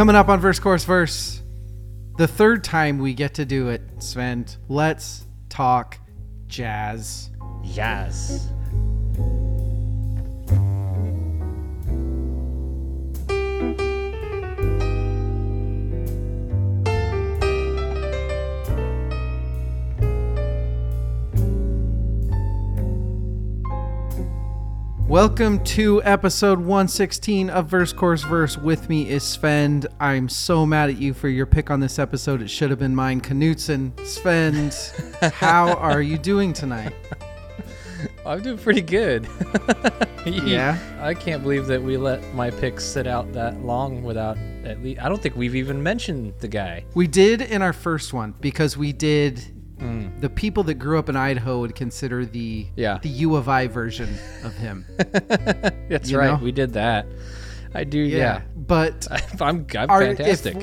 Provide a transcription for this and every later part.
Coming up on Verse Chorus Verse, the third time we get to do it, Svend. Let's talk jazz. Yes. Welcome to episode 116 of Verse Chorus Verse. With me is Svend. I'm so mad at you for your pick on this episode. It should have been mine, Knutson. Svend, how are you doing tonight? I'm doing pretty good. Yeah? I can't believe that we let my picks sit out that long without at least. I don't think we've even mentioned the guy. We did in our first one because we did Mm. the people that grew up in Idaho would consider the Yeah. the U of I version of him. That's You right. know? We did that. I do. Yeah. But I'm, I'm our- fantastic.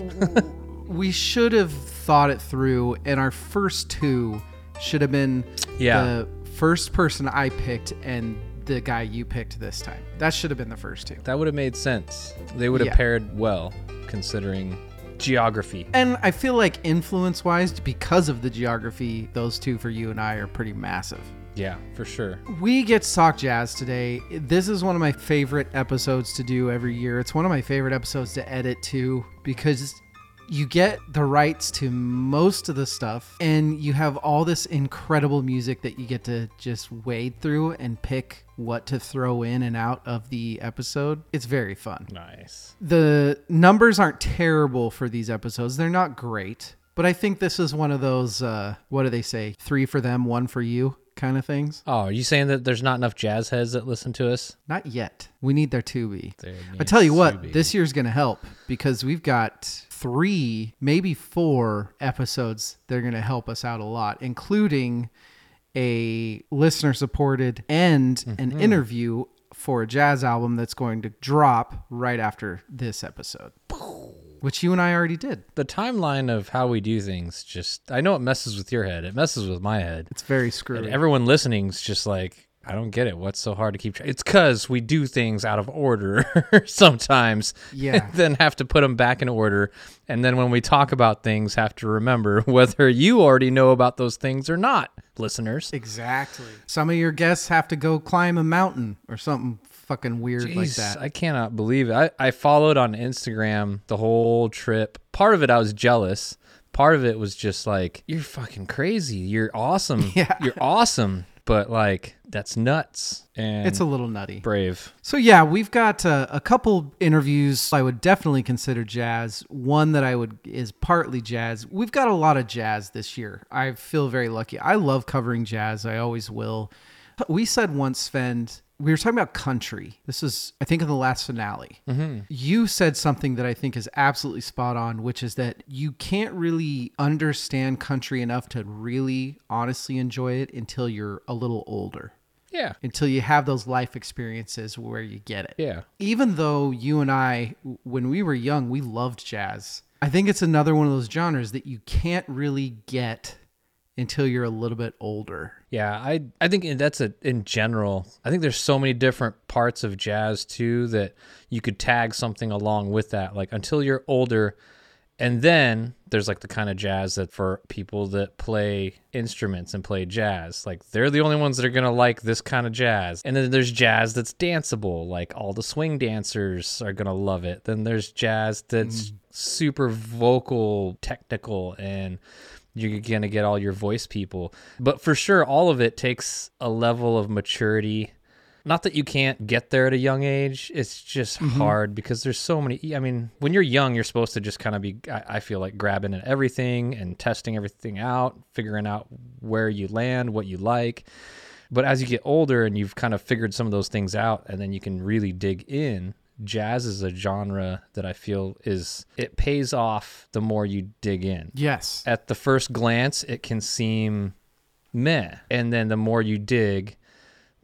we should have thought it through, and our first two should have been Yeah. the first person I picked and the guy you picked this time. That should have been the first two. that would have made sense. They would have Yeah. paired well, considering geography. And I feel like influence wise, because of the geography, those two for you and I are pretty massive. Yeah, for sure. We get to talk jazz today. This is one of my favorite episodes to do every year. It's one of my favorite episodes to edit too because you get the rights to most of the stuff and you have all this incredible music that you get to just wade through and pick what to throw in and out of the episode. It's very fun. Nice. The numbers aren't terrible for these episodes. They're not great, but I think this is one of those uh what do they say? 3 for them, 1 for you kind of things. Oh, are you saying that there's not enough jazz heads that listen to us? Not yet. We need there to be. I tell you what, this year's going to help because we've got three, maybe four episodes that are going to help us out a lot, including a listener supported and an Mm-hmm. interview for a jazz album that's going to drop right after this episode, which you and I already did. the timeline of how we do things just I know it messes with your head. It messes with my head. It's very And screwy. everyone listening's just like, I don't get it. What's so hard to keep track? It's cuz we do things out of order sometimes. Yeah. then have to put them back in order and then when we talk about things have to remember whether you already know about those things or not, listeners. exactly. Some of your guests have to go climb a mountain or something fucking weird like that. I cannot believe it. I, I followed on Instagram the whole trip. Part of it I was jealous. Part of it was just like, you're fucking crazy. You're awesome. Yeah. You're awesome. But like, that's nuts. And it's a little nutty. brave. So yeah, we've got uh, a couple interviews I would definitely consider jazz. One that I would is partly jazz. We've got a lot of jazz this year. I feel very lucky. I love covering jazz. I always will. We said once, Svend, we were talking about country. This is, I think, in the last finale. Mm-hmm. You said something that I think is absolutely spot on, which is that you can't really understand country enough to really honestly enjoy it until you're a little older Yeah. until you have those life experiences where you get it. Yeah. Even though you and I, when we were young, we loved jazz, I think it's another one of those genres that you can't really get until you're a little bit older. Yeah, I I think that's a in general. I think there's so many different parts of jazz too that you could tag something along with that. Like until you're older, and then there's like the kind of jazz that for people that play instruments and play jazz, like they're the only ones that are gonna like this kind of jazz. And then there's jazz that's danceable, like all the swing dancers are gonna love it. Then there's jazz that's mm. super vocal, technical, and you're gonna get all your voice people. But for sure, all of it takes a level of maturity. Not that you can't get there at a young age. It's just mm-hmm. hard because there's so many. I mean, when you're young, you're supposed to just kind of be. I, I feel like grabbing at everything and testing everything out, figuring out where you land, what you like. But as you get older and you've kind of figured some of those things out, and then you can really dig in. Jazz is a genre that I feel is it pays off the more you dig in Yes. at the first glance it can seem meh and then the more you dig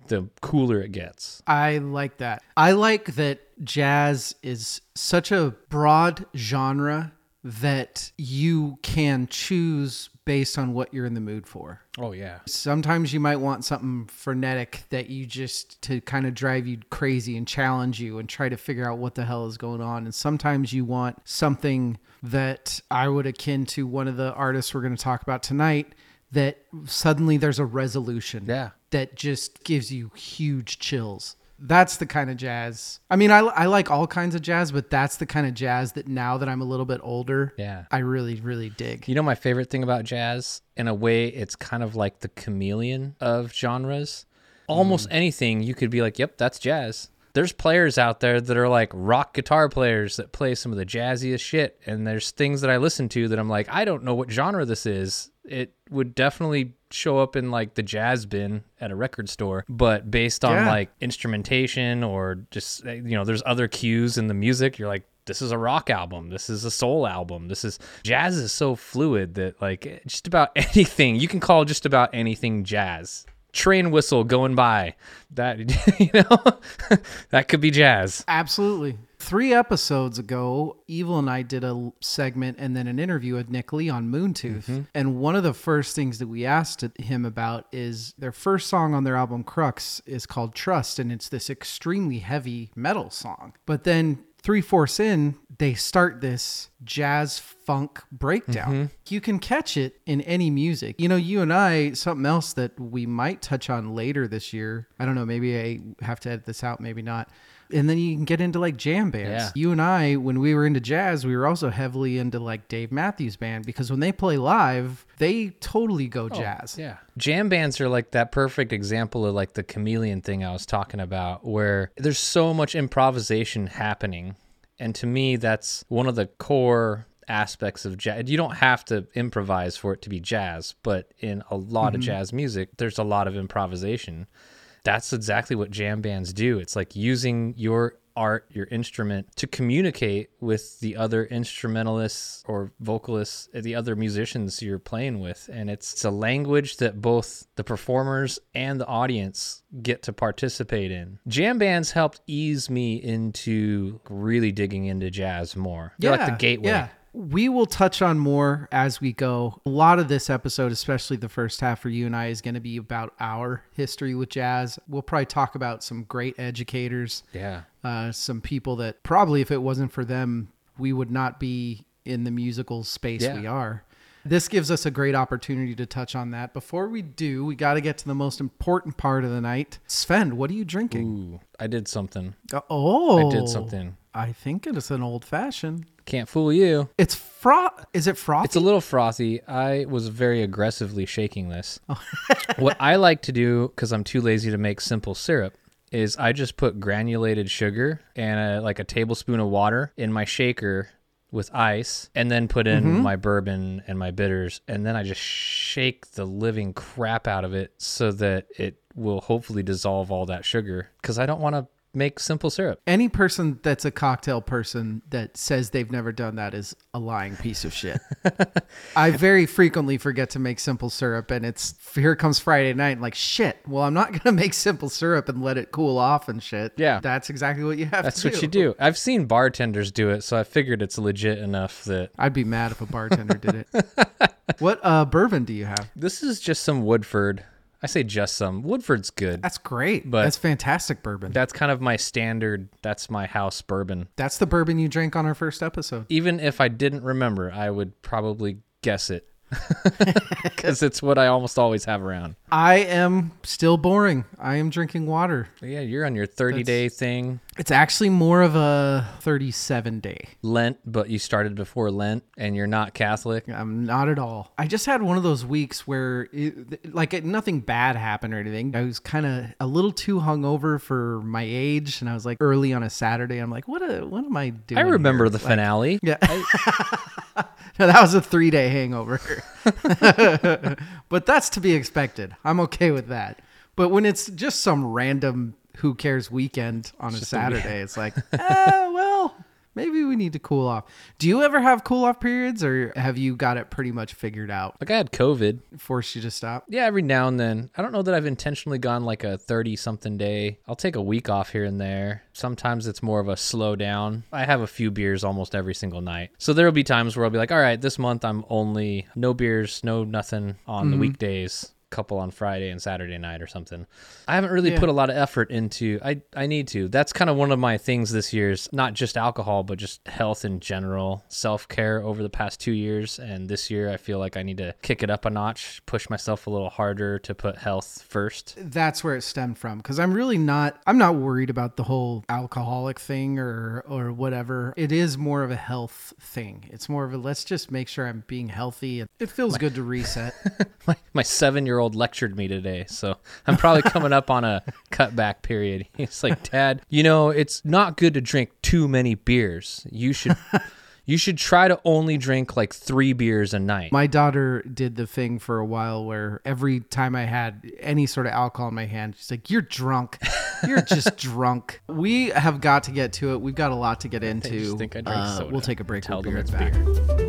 the cooler it gets I like that. I like that jazz is such a broad genre that you can choose based on what you're in the mood for. Oh yeah. Sometimes you might want something frenetic that you just to kind of drive you crazy and challenge you and try to figure out what the hell is going on. And sometimes you want something that I would akin to one of the artists we're going to talk about tonight that suddenly there's a resolution Yeah. that just gives you huge chills. That's the kind of jazz. I mean, I, I like all kinds of jazz, but that's the kind of jazz that now that I'm a little bit older, Yeah. I really, really dig. You know my favorite thing about jazz? In a way, it's kind of like the chameleon of genres. Almost mm. anything you could be like, "Yep, that's jazz." There's players out there that are like rock guitar players that play some of the jazziest shit, and there's things that I listen to that I'm like, I don't know what genre this is. It would definitely show up in like the jazz bin at a record store, but based on Yeah. like instrumentation or just you know, there's other cues in the music. You're like, this is a rock album. This is a soul album. This is jazz is so fluid that like just about anything you can call just about anything jazz. Train whistle going by, that you know, that could be jazz. Absolutely. Three episodes ago, Evil and I did a segment and then an interview with Nick Lee on Moontooth. Mm-hmm. And one of the first things that we asked him about is their first song on their album Crux is called Trust, and it's this extremely heavy metal song. But then three fourths in, they start this jazz funk breakdown. Mm-hmm. You can catch it in any music. You know, you and I, something else that we might touch on later this year. I don't know, maybe I have to edit this out, maybe not. And then you can get into like jam bands. Yeah. You and I, when we were into jazz, we were also heavily into like Dave Matthews Band because when they play live, they totally go oh, jazz. Yeah. Jam bands are like that perfect example of like the chameleon thing I was talking about, where there's so much improvisation happening. And to me, that's one of the core aspects of jazz. You don't have to improvise for it to be jazz, but in a lot of mm-hmm. jazz music, there's a lot of improvisation. That's exactly what jam bands do. It's like using your art, your instrument to communicate with the other instrumentalists or vocalists, the other musicians you're playing with. And it's, it's a language that both the performers and the audience get to participate in. Jam bands helped ease me into really digging into jazz more. They're like the gateway. Yeah. We will touch on more as we go. A lot of this episode, especially the first half for you and I, is going to be about our history with jazz. We'll probably talk about some great educators, Yeah. uh, some people that probably, if it wasn't for them, we would not be in the musical space Yeah. we are. This gives us a great opportunity to touch on that. Before we do, we got to get to the most important part of the night. Svend, what are you drinking? Ooh, I did something. Oh, I did something. I think it is an old fashioned. Can't fool you. It's fro. Is it frothy? It's a little frothy. I was very aggressively shaking this. Oh. what I like to do, because I'm too lazy to make simple syrup, is I just put granulated sugar and a, like a tablespoon of water in my shaker with ice, and then put in Mm-hmm. my bourbon and my bitters, and then I just shake the living crap out of it so that it will hopefully dissolve all that sugar. Because I don't want to make simple syrup. Any person that's a cocktail person that says they've never done that is a lying piece of shit. I very frequently forget to make simple syrup, and it's here comes Friday night, and like shit. Well, I'm not gonna make simple syrup and let it cool off and shit. Yeah. that's exactly what you have. That's what you do. I've seen bartenders do it, so I figured it's legit enough that I'd be mad if a bartender did it. what uh, bourbon do you have? This is just some Woodford. I say just some. Woodford's good. That's great. But- that's fantastic bourbon. That's kind of my standard. That's my house bourbon. that's the bourbon you drank on our first episode. Even if I didn't remember, I would probably guess it because it's what I almost always have around. I am still boring. I am drinking water. Yeah, you're on your 30 day thing, It's actually more of a 37 day. Lent, but you started before Lent and you're not Catholic. I'm not at all. I just had one of those weeks where, it, like, it, nothing bad happened or anything. I was kind of a little too hungover for my age, and I was like early on a Saturday. I'm like, what? A, what am I doing? I remember here? the finale. Yeah. no, that was a three day hangover. but that's to be expected. I'm okay with that. But when it's just some random who cares weekend on a Saturday, it's like, oh, well, maybe we need to cool off. Do you ever have cool off periods or have you got it pretty much figured out? Like I had COVID. Forced you to stop? Yeah, every now and then. I don't know that I've intentionally gone like a 30 something day. I'll take a week off here and there. Sometimes it's more of a slow down. I have a few beers almost every single night. So there will be times where I'll be like, all right, this month I'm only no beers, no nothing on the mm-hmm. weekdays couple on Friday and Saturday night or something. I haven't really Yeah. put a lot of effort into I I need to. That's kind of one of my things this year's not just alcohol but just health in general, self-care over the past 2 years and this year I feel like I need to kick it up a notch, push myself a little harder to put health first. That's where it stemmed from because I'm really not I'm not worried about the whole alcoholic thing or or whatever. It is more of a health thing. It's more of a let's just make sure I'm being healthy it feels good to reset. My my 7-year-old lectured me today, so I'm probably coming up on a cutback period. He's like, "Dad, you know, it's not good to drink too many beers. You should you should try to only drink like 3 beers a night." My daughter did the thing for a while where every time I had any sort of alcohol in my hand, she's like, You're drunk. You're just drunk. We have got to get to it. We've got a lot to get into. just think I drink Uh, soda. We'll take a break. Tell we'll them it's back. beer.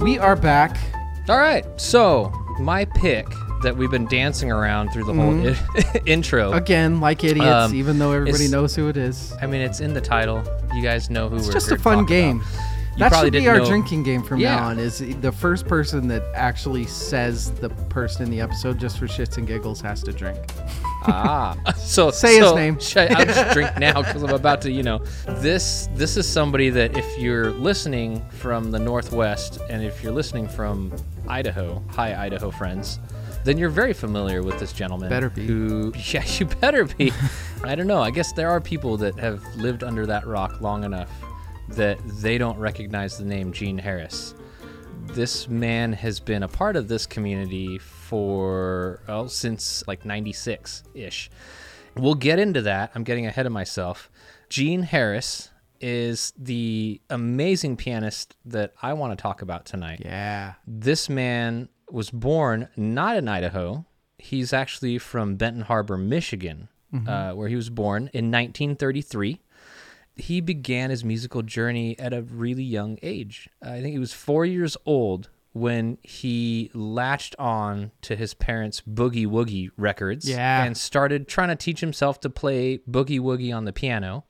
We are back. All right. So, my pick that we've been dancing around through the whole i- intro. Again, like idiots, Um, even though everybody knows who it is. I mean, it's in the title. You guys know who It's we're just a fun game. That should be our know- drinking game from Yeah. now on. Is the first person that actually says the person in the episode just for shits and giggles has to drink. Ah, so Say his so- name. sh- I'll just drink now because I'm about to, you know, this this is somebody that if you're listening from the Northwest and if you're listening from Idaho, hi Idaho friends, then you're very familiar with this gentleman. Better be. Who? Yeah, you better be. I don't know. I guess there are people that have lived under that rock long enough that they don't recognize the name Gene Harris this man has been a part of this community for well since like 96 ish we'll get into that. I'm getting ahead of myself. Gene harris is the amazing pianist that i want to talk about tonight. Yeah. this man was born not in idaho. He's actually from benton harbor michigan uh, where he was born in 1933 he began his musical journey at a really young age. I think he was four years old when he latched on to his parents' Boogie Woogie records Yeah. and started trying to teach himself to play Boogie Woogie on the piano.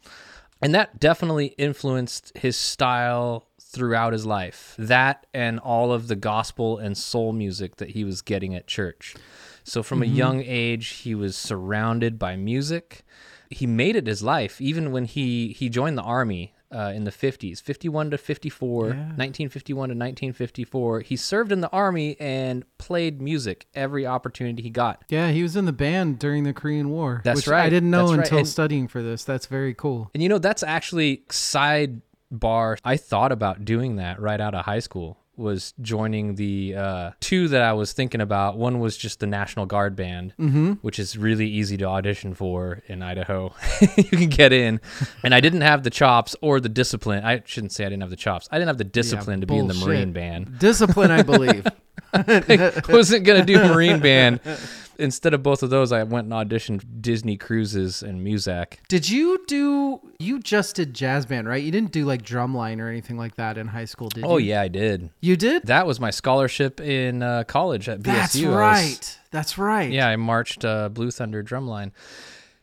And that definitely influenced his style throughout his life. That and all of the gospel and soul music that he was getting at church. So from a mm-hmm. young age, he was surrounded by music. He made it his life, even when he he joined the army uh, in the 50s, 51 to 54, 1951 to 1954. He served in the army and played music every opportunity he got. Yeah, he was in the band during the Korean War. That's which right. I didn't know right. until And- studying for this. That's very cool. And you know, that's actually sidebar. I thought about doing that right out of high school. Was joining the uh, two that I was thinking about. One was just the National Guard band, which is really easy to audition for in Idaho. you can get in, and I didn't have the chops or the discipline. I shouldn't say I didn't have the chops. I didn't have the discipline to be in the. Marine band. Discipline, I believe. I wasn't gonna do Marine band. Instead of both of those, I went and auditioned Disney Cruises and Muzak. Did you do? You just did jazz band, right? You didn't do like drumline or anything like that in high school, did Oh you? yeah, I did. You did. That was my scholarship in uh, college at BSU. That's I was- right. That's right. yeah, I marched uh, Blue Thunder drumline.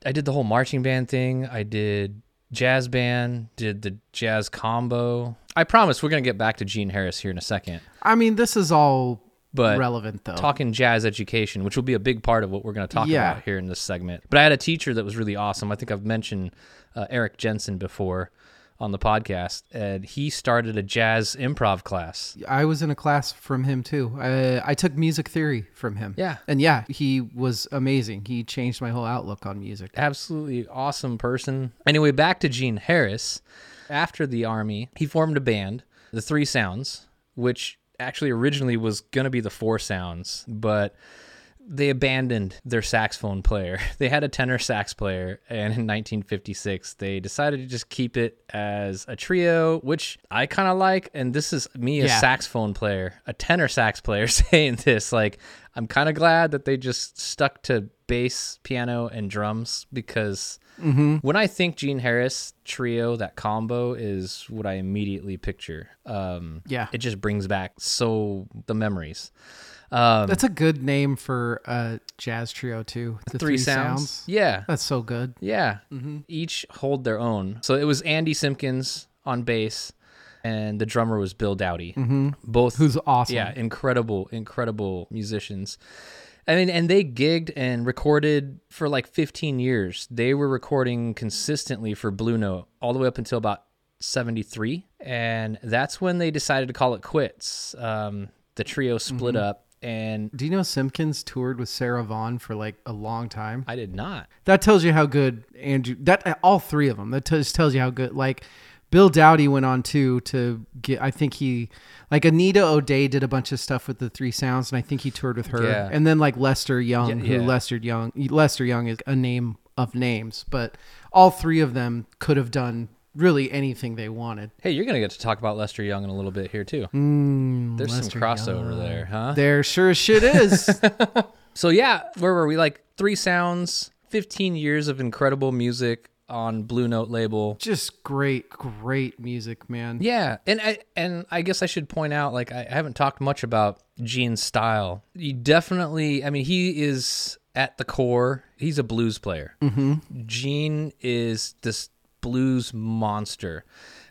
I did the whole marching band thing. I did jazz band, did the jazz combo. I promise we're gonna get back to Gene Harris here in a second. I mean, this is all But relevant though. talking jazz education, which will be a big part of what we're going to talk Yeah. about here in this segment. But I had a teacher that was really awesome. I think I've mentioned uh, Eric Jensen before on the podcast, and he started a jazz improv class. I was in a class from him too. I, I took music theory from him. Yeah. And yeah, he was amazing. He changed my whole outlook on music. absolutely awesome person. Anyway, back to Gene Harris. After the army, he formed a band, the Three Sounds, which actually originally was going to be the Four Sounds, but they abandoned their saxophone player. They had a tenor sax player, and in 1956, they decided to just keep it as a trio, which I kind of like. And this is me, a saxophone player, a tenor sax player, saying this. Like, I'm kind of glad that they just stuck to bass, piano, and drums because when I think Gene Harris trio, that combo is what I immediately picture. Um, Yeah. it just brings back so the memories. Um, That's a good name for a jazz trio too. The three, sounds. Yeah, That's so good. yeah. Each hold their own. So it was Andy Simpkins on bass, and the drummer was Bill Dowdy. Mm-hmm. Both Who's awesome. Yeah, incredible, incredible musicians. I mean, and they gigged and recorded for like 15 years. They were recording consistently for Blue Note all the way up until about 73. And that's when they decided to call it quits. Um, the trio split up, and Do you know Simpkins toured with Sarah Vaughan for like a long time? I did not. That tells you how good Andrew. That all three of them. That just tells you how good. Like Bill Dowdy went on too to get. I think he like Anita O'Day did a bunch of stuff with the Three Sounds, and I think he toured with her. Yeah. And then like Lester Young, Yeah, who. Lester Young, Lester Young is a name of names, but all three of them could have done really anything they wanted. Hey, you're going to get to talk about Lester Young in a little bit here, too. Mm, There's Lester some crossover Young. there, huh? There sure as shit is. So yeah, where were we? Like three sounds, 15 years of incredible music on Blue Note label. just great, great music, man. Yeah, and I and I guess I should point out, like I haven't talked much about Gene's style. You definitely, I mean, he is at the core. He's a blues player. Mm-hmm. Gene is this blues monster.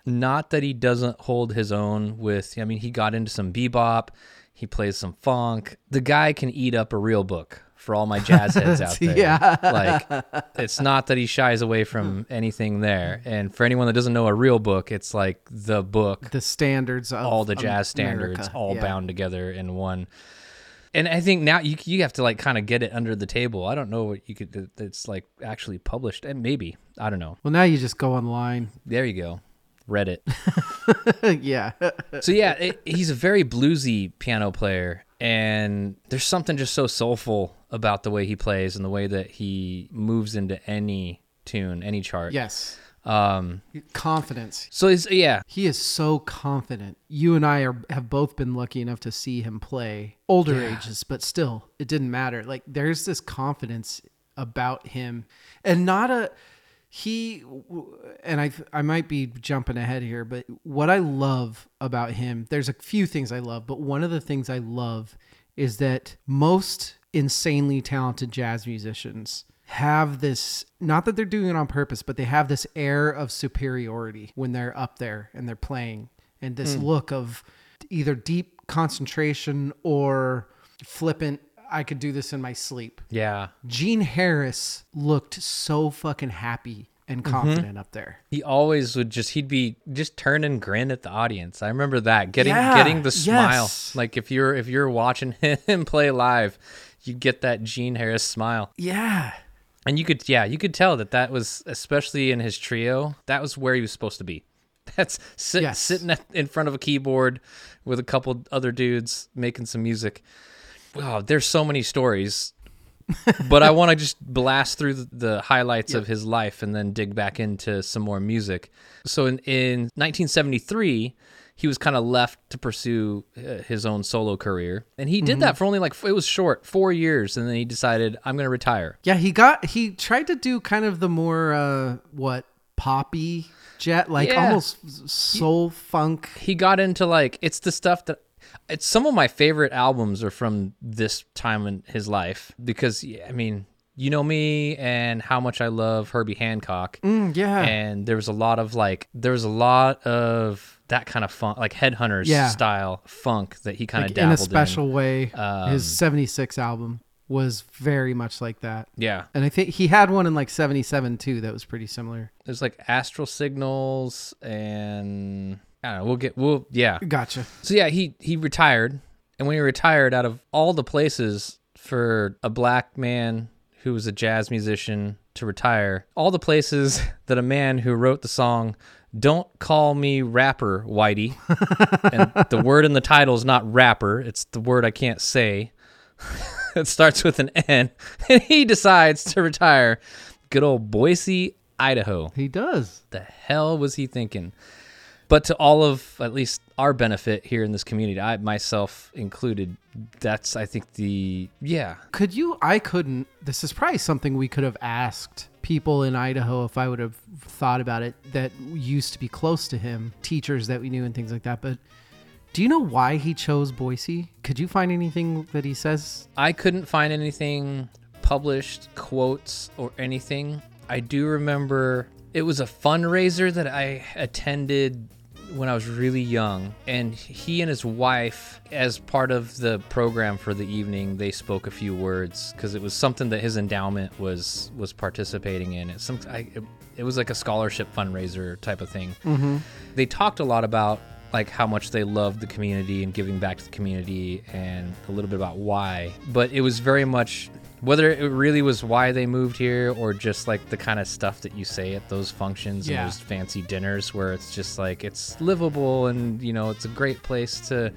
Not that he doesn't hold his own with. I mean, he got into some bebop. He plays some funk. The guy can eat up a real book. For all my jazz heads out there, Yeah. like it's not that he shies away from hmm. anything there. And for anyone that doesn't know a real book, it's like the book, The standards of all the jazz standards, all Yeah. bound together in one. And I think now you you have to like kind of get it under the table. I don't know what you could it's like actually published, and maybe I don't know. Well, now you just go online. There you go, Reddit. yeah. so yeah, it, he's a very bluesy piano player, and there's something just so soulful about the way he plays and the way that he moves into any tune, any chart. yes. Um. Confidence. So it's yeah, He is so confident. You and I are have both been lucky enough to see him play older ages, but still, it didn't matter. Like there's this confidence about him, and not a he. And I I might be jumping ahead here, but what I love about him, there's a few things I love, but one of the things I love is that most insanely talented jazz musicians have this not that they're doing it on purpose but they have this air of superiority when they're up there and they're playing and this hmm. look of either deep concentration or flippant i could do this in my sleep yeah. gene harris looked so fucking happy and mm-hmm. confident up there He always would just he'd be just turn and grin at the audience. I remember that getting Yeah, getting the smile. yes. Like if you're if you're watching him play live, you get that Gene Harris smile. yeah And you could, yeah, you could tell that that was, especially in his trio, that was where he was supposed to be. That's sit, Yes. sitting at, in front of a keyboard with a couple other dudes making some music. Wow, there's so many stories, but I want to just blast through the, highlights of his life and then dig back into some more music. So in, in 1973, he was kind of left to pursue uh, his own solo career, and he did that for only like it was short, four years, and then he decided I'm going to retire. yeah he got he tried to do kind of the more uh what poppy jet like Yeah. almost soul funk he got into like it's the stuff that it's some of my favorite albums are from this time in his life because I mean you know me and how much I love Herbie Hancock Mm, yeah and there was a lot of like there was a lot of that kind of funk like Headhunters Yeah. style funk that he kind of like in a special way. Um, his 76 album was very much like that. yeah And I think he had one in like 77 too that was pretty similar. there's like Astral Signals and I don't know we'll get we'll yeah Gotcha. So yeah, he he retired, and when he retired, out of all the places for a black man who was a jazz musician to retire, all the places that a man who wrote the song "Don't Call Me Rapper, Whitey," and the word in the title is not rapper; it's the word I can't say. it starts with an N, and he decides to retire. Good old Boise, Idaho. He does. The hell was he thinking? But to all of at least our benefit here in this community, I myself included, that's I think the yeah. Could you? I couldn't. This is probably something we could have asked people in Idaho if I would have thought about it that used to be close to him, teachers that we knew and things like that. But do you know why he chose Boise? Could you find anything that he says? I couldn't find anything published, quotes, or anything. I do remember it was a fundraiser that I attended when I was really young, and he and his wife, as part of the program for the evening, they spoke a few words because it was something that his endowment was was participating in. It some I, it, it was like a scholarship fundraiser type of thing. Mm-hmm. They talked a lot about like how much they loved the community and giving back to the community and a little bit about why but it was very much whether it really was why they moved here or just like the kind of stuff that you say at those functions Yeah. and those fancy dinners where it's just like it's livable and you know it's a great place to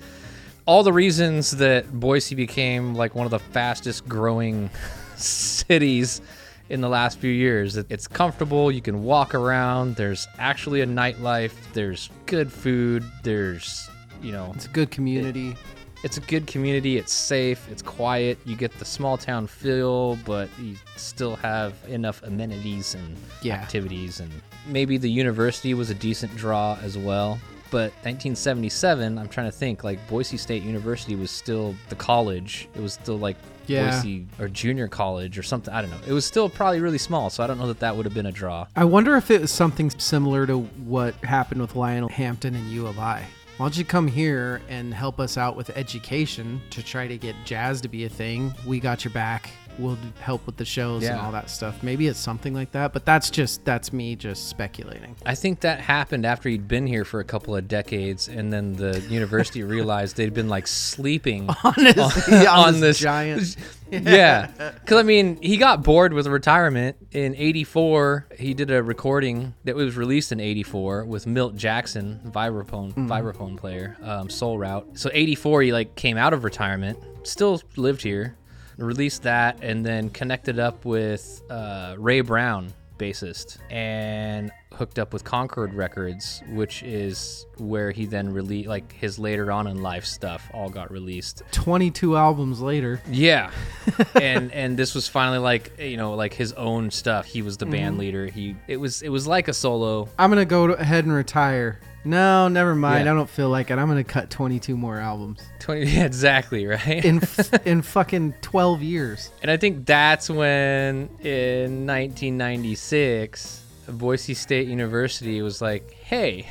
all the reasons that Boise became like one of the fastest growing cities in the last few years. It's comfortable, you can walk around, there's actually a nightlife, there's good food, there's you know, It's a good community. It's a good community. It's safe. It's quiet. You get the small town feel, but you still have enough amenities and Yeah. activities. And maybe the university was a decent draw as well. But 1977, I'm trying to think. Like Boise State University was still the college. It was still like Yeah. Boise or junior college or something. I don't know. It was still probably really small, so I don't know that that would have been a draw. I wonder if it was something similar to what happened with Lionel Hampton and U of I. Why don't you come here and help us out with education to try to get jazz to be a thing? We got your back. We'll help with the shows and all that stuff. Maybe it's something like that, but that's just that's me just speculating. I think that happened after he'd been here for a couple of decades, and then the university realized they'd been like sleeping Honestly, on, on this, this- giant. yeah because i mean he got bored with retirement in 84 he did a recording that was released in 84 with milt jackson vibraphone vibraphone player um, soul route so 84 he like came out of retirement still lived here released that and then connected up with uh, ray brown bassist. And hooked up with concord records which is where he then released like his later on in life stuff all got released 22 albums later. yeah, and and this was finally like you know like his own stuff. He was the band mm-hmm. leader. He it was it was like a solo. I'm gonna go ahead and retire. No, never mind. Yeah. I don't feel like it. I'm gonna cut 22 more albums Twenty yeah, exactly right. in f- in fucking 12 years. and I think that's when in 1996, Boise State University was like, hey.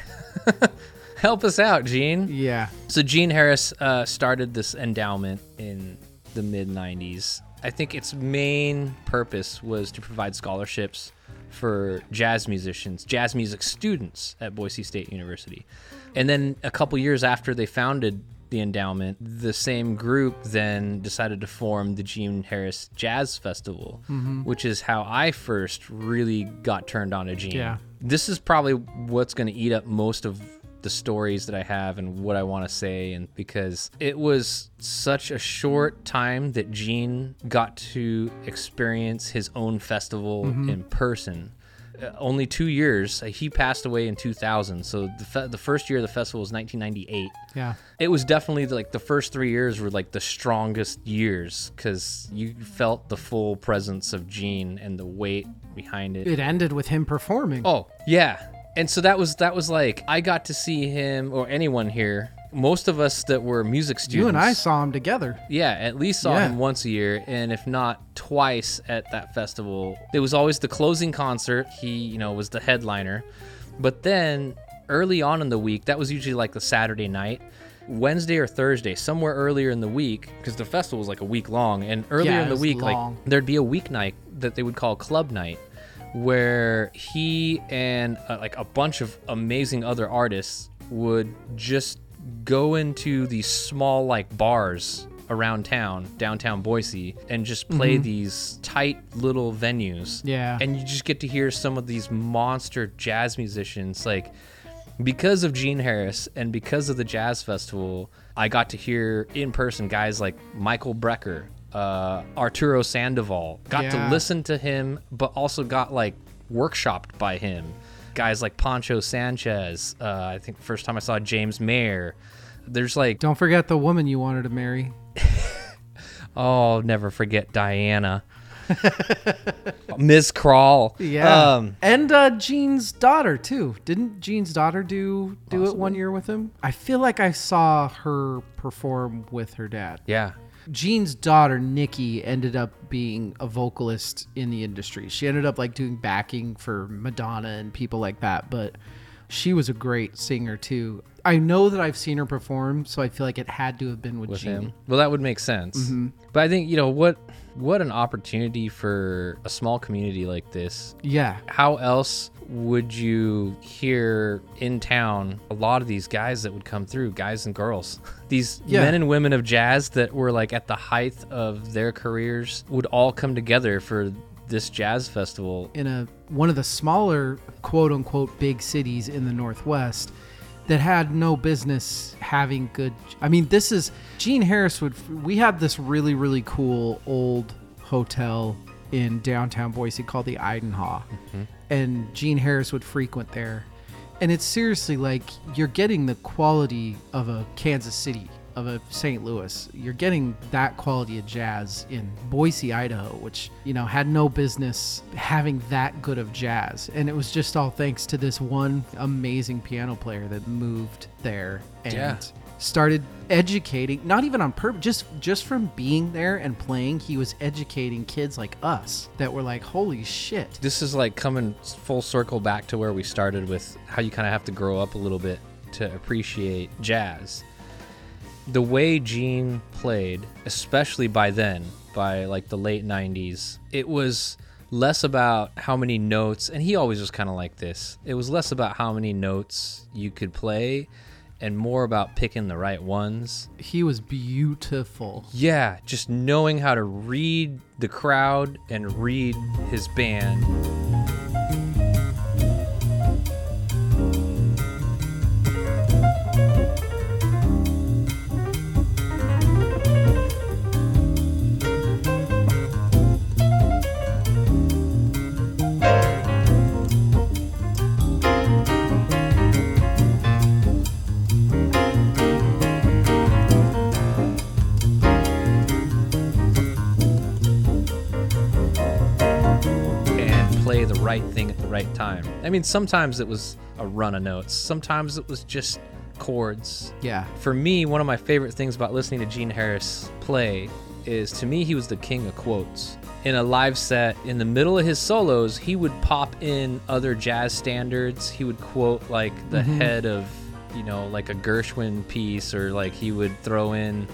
Help us out, Gene. Yeah. So Gene Harris uh, started this endowment in the mid '90s. I think its main purpose was to provide scholarships for jazz musicians, jazz music students at Boise State University. And then a couple years after they founded the endowment, the same group then decided to form the Gene Harris Jazz Festival, mm-hmm. which is how I first really got turned on to Gene Yeah. this is probably what's going to eat up most of the stories that I have and what I want to say and because it was such a short time that Gene got to experience his own festival mm-hmm. in person. Uh, only 2 years. Uh, He passed away in 2000. So the fe- the first year of the festival was 1998 Yeah. it was definitely like the first three years were like the strongest years because you felt the full presence of Gene and the weight behind it. It ended with him performing. Oh yeah, and so that was that was like I got to see him or anyone here. Most of us that were music students, you and I saw him together. yeah, at least saw Yeah. him once a year, and if not twice at that festival. It was always the closing concert. He, you know, was the headliner, but then early on in the week, that was usually like the Saturday night. Wednesday or Thursday, somewhere earlier in the week, because the festival was like a week long, and earlier Yeah, in the week, long. like there'd be a weeknight that they would call club night, where he and uh, like a bunch of amazing other artists would just go into these small like bars around town, downtown Boise, and just play these tight little venues. Yeah. And you just get to hear some of these monster jazz musicians like because of Gene Harris and because of the jazz festival, I got to hear in person guys like Michael Brecker uh, Arturo Sandoval. Got Yeah. to listen to him, but also got like workshopped by him. Guys like Poncho Sanchez. Uh, I think the first time I saw James Mayer. There's like, Don't forget the woman you wanted to marry. oh, I'll never forget Diana. Ms. Krall. Yeah, Um, and uh, Gene's daughter too. Didn't Gene's daughter do do it one year with him? I feel like I saw her perform with her dad. yeah. Gene's daughter Nikki ended up being a vocalist in the industry. She ended up like doing backing for Madonna and people like that, but she was a great singer too. I know that I've seen her perform, so I feel like it had to have been with, with Gene. him. Well, that would make sense. Mm-hmm. But I think you know what what an opportunity for a small community like this. Yeah. How else would you hear in town a lot of these guys that would come through, guys and girls, these Yeah. men and women of jazz that were like at the height of their careers would all come together for this jazz festival. in a one of the smaller quote unquote big cities in the northwest that had no business having good I mean this is Gene Harris would we had this really really cool old hotel in downtown Boise called the Idanha mm-hmm. and Gene Harris would frequent there. And it's seriously like you're getting the quality of a Kansas City of a St. Louis. You're getting that quality of jazz in Boise, Idaho, which, you know, had no business having that good of jazz. And it was just all thanks to this one amazing piano player that moved there and Yeah. started educating, not even on purpose, just just from being there and playing, he was educating kids like us that were like, "Holy shit." This is like coming full circle back to where we started with how you kind of have to grow up a little bit to appreciate jazz. The way Gene played, especially by then, by like the late 90s, it was less about how many notes, and he always was kind of like this. It was less about how many notes you could play and more about picking the right ones. He was beautiful. Yeah, just knowing how to read the crowd and read his band. I mean, sometimes it was a run of notes, sometimes it was just chords. Yeah. For me, one of my favorite things about listening to Gene Harris play is to me, he was the king of quotes. In a live set, in the middle of his solos, he would pop in other jazz standards. He would quote like the mm-hmm. head of, you know, like a Gershwin piece, or like he would throw in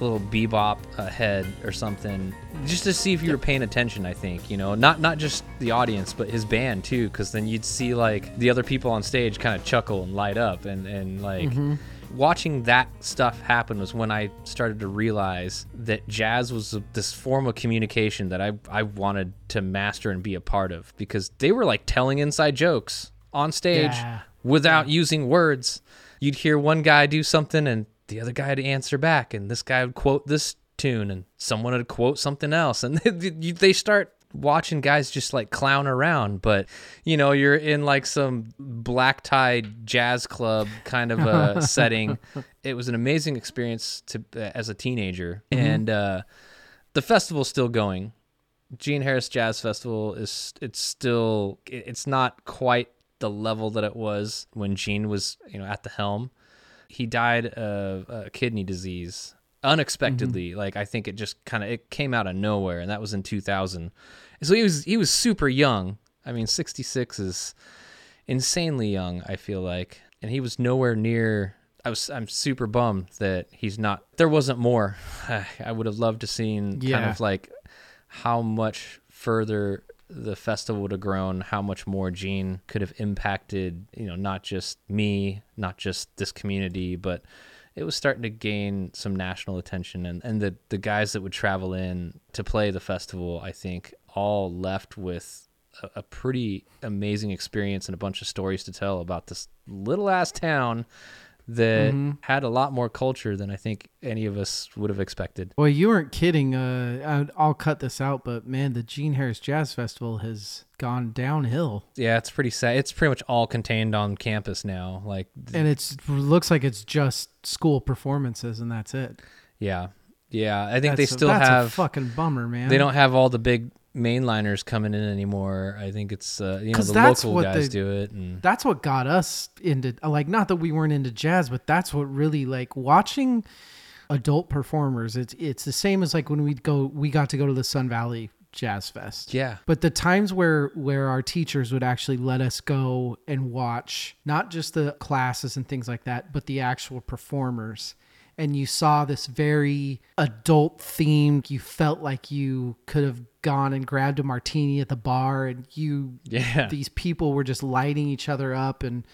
little bebop ahead or something just to see if you were paying attention i think you know not not just the audience but his band too because then you'd see like the other people on stage kind of chuckle and light up and and like mm-hmm. watching that stuff happen was when i started to realize that jazz was this form of communication that i i wanted to master and be a part of because they were like telling inside jokes on stage Yeah. without using words. You'd hear one guy do something and the other guy would answer back, and this guy would quote this tune, and someone would quote something else, and you- they start watching guys just like clown around. But you know, you're in like some black tie jazz club kind of a setting. It was an amazing experience to as a teenager, and uh, the festival's still going. Gene Harris Jazz Festival is it's still it's not quite the level that it was when Gene was you know at the helm. He died of uh, kidney disease unexpectedly. Like I think it just kind of it came out of nowhere, and that was in 2000. So he was he was super young. I mean, 66 is insanely young. I feel like, and he was nowhere near. I was I'm super bummed that he's not. There wasn't more. I would have loved to seen kind of like how much further the festival would have grown, how much more Gene could have impacted, you know, not just me, not just this community, but it was starting to gain some national attention. And, and the, the guys that would travel in to play the festival, I think, all left with a, a pretty amazing experience and a bunch of stories to tell about this little ass town that Mm-hmm. had a lot more culture than I think any of us would have expected. Well, you weren't kidding. Uh, I'll cut this out, but man, the Gene Harris Jazz Festival has gone downhill, Yeah, it's pretty sad. It's pretty much all contained on campus now. Like, and it's looks like it's just school performances, and that's it. yeah, yeah. I think they That's a- still that's a have. fucking bummer, man. They don't have all the big mainliners coming in anymore. I think it's uh, you know the local guys they- do it, and that's what got us into like not that we weren't into jazz but that's what really like watching adult performers it's it's the same as like when we go we got to go to the Sun Valley Jazz Fest yeah, but the times where where our teachers would actually let us go and watch not just the classes and things like that but the actual performers and you saw this very adult themed you felt like you could have gone and grabbed a martini at the bar and you yeah. these people were just lighting each other up and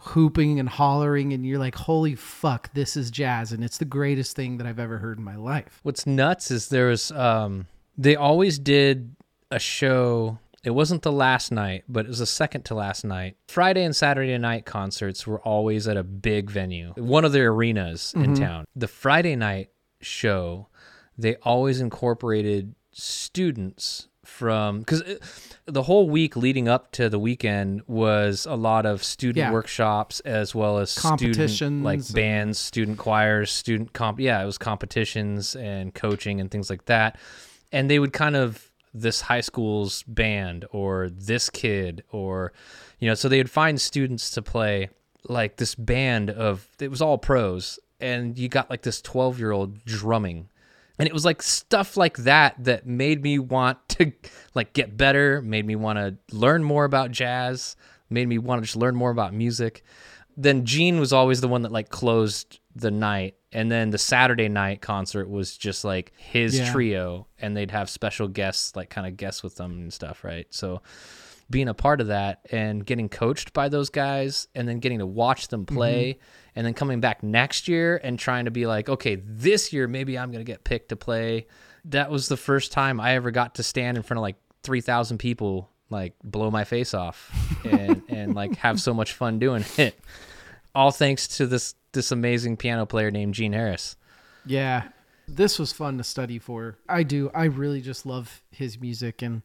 hooping and hollering and you're like holy fuck this is jazz and it's the greatest thing that i've ever heard in my life What's nuts is there's um they always did a show. It wasn't the last night, but it was the second to last night. Friday and Saturday night concerts were always at a big venue, one of the arenas in mm-hmm. town. The Friday night show, they always incorporated students from because uh, the whole week leading up to the weekend was a lot of student Yeah. workshops as well as student Competitions like and- bands, student choirs, student comp. Yeah, it was competitions and coaching and things like that. And they would kind of this high school's band or this kid or you know, so they would find students to play like this band of it was all pros and you got like this 12 year old drumming. And it was like stuff like that that made me want to like get better made me want to learn more about jazz made me want to just learn more about music. Then gene was always the one that like closed the night and then the saturday night concert was just like his Yeah. trio and they'd have special guests like kind of guests with them and stuff right? So being a part of that and getting coached by those guys and then getting to watch them mm-hmm. play and then coming back next year and trying to be like okay this year maybe i'm going to get picked to play. That was the first time i ever got to stand in front of like 3000 people like blow my face off and and like have so much fun doing it all thanks to this this amazing piano player named gene harris Yeah. This was fun to study for. I do. I really just love his music and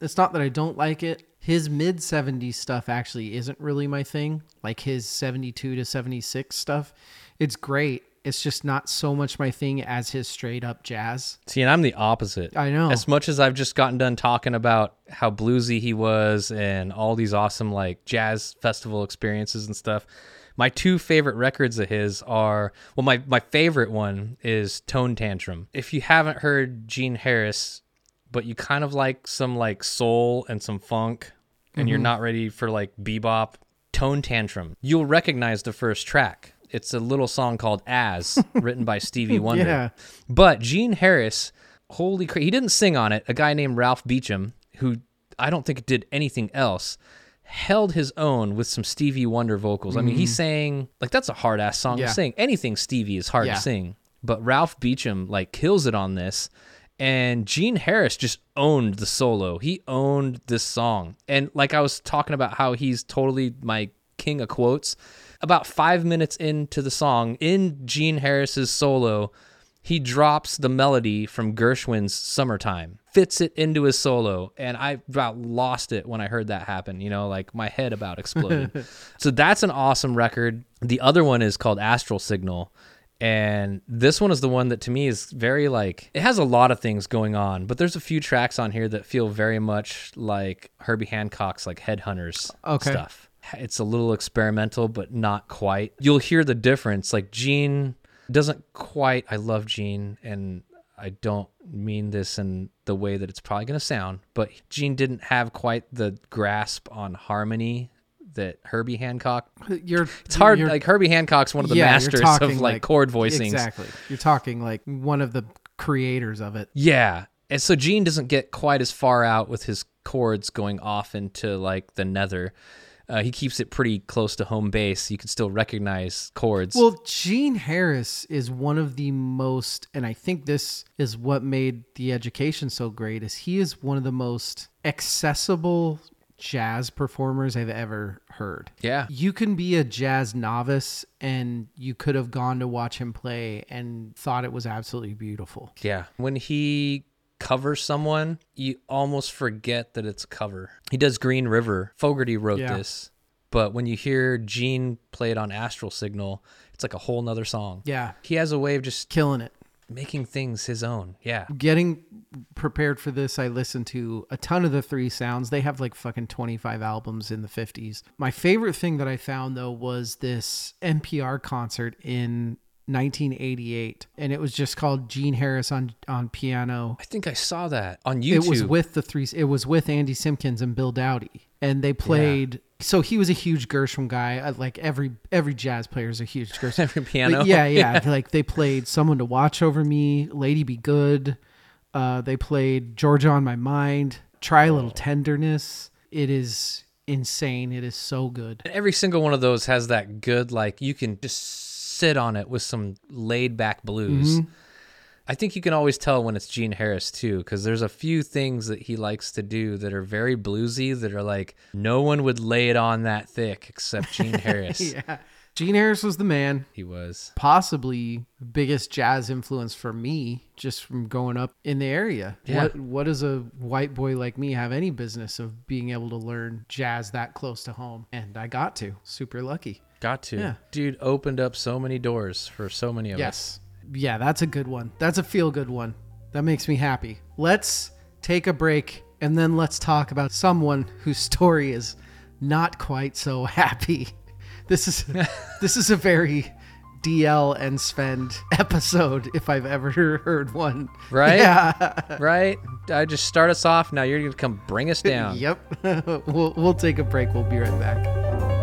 it's not that I don't like it. His mid 70s stuff actually isn't really my thing. Like his 72 to 76 stuff. It's great. It's just not so much my thing as his straight up jazz. See, and I'm the opposite. I know. As much as I've just gotten done talking about how bluesy he was and all these awesome like jazz festival experiences and stuff, my two favorite records of his are well, my my favorite one is Tone Tantrum. If you haven't heard Gene Harris, but you kind of like some like soul and some funk, and you're mm-hmm. not ready for like bebop, Tone Tantrum, you'll recognize the first track. It's a little song called As, written by Stevie Wonder. Yeah. But Gene Harris, holy crap, he didn't sing on it. A guy named Ralph Beecham, who I don't think did anything else, held his own with some Stevie Wonder vocals. I mean, he sang like that's a hard ass song Mm-hmm. Yeah. to sing. Anything Stevie is hard Yeah. to sing. But Ralph Beecham like kills it on this. And Gene Harris just owned the solo. He owned this song. And like I was talking about how he's totally my king of quotes. About five minutes into the song, in Gene Harris's solo, he drops the melody from Gershwin's Summertime, fits it into his solo, and I about lost it when I heard that happen. You know, like my head about exploded. so that's an awesome record. The other one is called Astral Signal. And this one is the one that to me is very like it has a lot of things going on, but there's a few tracks on here that feel very much like Herbie Hancock's like Headhunters Okay. stuff. It's a little experimental, but not quite. You'll hear the difference. Like Gene doesn't quite. I love Gene, and I don't mean this in the way that it's probably going to sound, but Gene didn't have quite the grasp on harmony that Herbie Hancock. You're It's hard. you're- Like Herbie Hancock's one of the yeah, masters of like, chord voicings. Exactly. You're talking like one of the creators of it. Yeah. And so Gene doesn't get quite as far out with his chords going off into like the nether. Uh, he keeps it pretty close to home base. You can still recognize chords. Well, Gene Harris is one of the most, and I think this is what made the education so great. Is he is one of the most accessible jazz performers I've ever heard. Yeah. You can be a jazz novice and you could have gone to watch him play and thought it was absolutely beautiful. Yeah. When he covers someone, you almost forget that it's a cover. He does Green River. Fogerty wrote Yeah. this. But when you hear Gene play it on Astral Signal, it's like a whole nother song. Yeah. He has a way of just Killing it. making things his own. Yeah. Getting prepared for this, I listened to a ton of the three sounds. They have like fucking 25 albums in the 50s. My favorite thing that I found though was this NPR concert in 1988 and it was just called Gene Harris on on piano I think I saw that on YouTube. It was with the three. It was with Andy Simpkins and Bill Dowdy, and they played. So he was a huge Gershwin guy. uh, Like every every jazz player is a huge Gershwin. Every piano. Like, yeah, yeah, Like they played "Someone to Watch Over Me," "Lady Be Good." Uh, they played "Georgia on My Mind," "Try a Little Tenderness." It is insane. It is so good. And every single one of those has that good, like, you can just sit on it with some laid back blues. Mm-hmm. I think you can always tell when it's Gene Harris, too, because there's a few things that he likes to do that are very bluesy that are like, no one would lay it on that thick except Gene Harris. Yeah, Gene Harris was the man. He was. possibly biggest jazz influence for me just from growing up in the area. Yeah. What what does a white boy like me have any business of being able to learn jazz that close to home? And I got to. Super lucky. Got to. Yeah. Dude opened up so many doors for so many of us. Yes. Yeah, that's a good one. That's a feel good one. That makes me happy. Let's take a break and then let's talk about someone whose story is not quite so happy. This is this is a very DL and Svend episode if I've ever heard one. Right? Yeah. Right? I just start us off. Now you're going to come bring us down. yep. we'll we'll take a break. We'll be right back.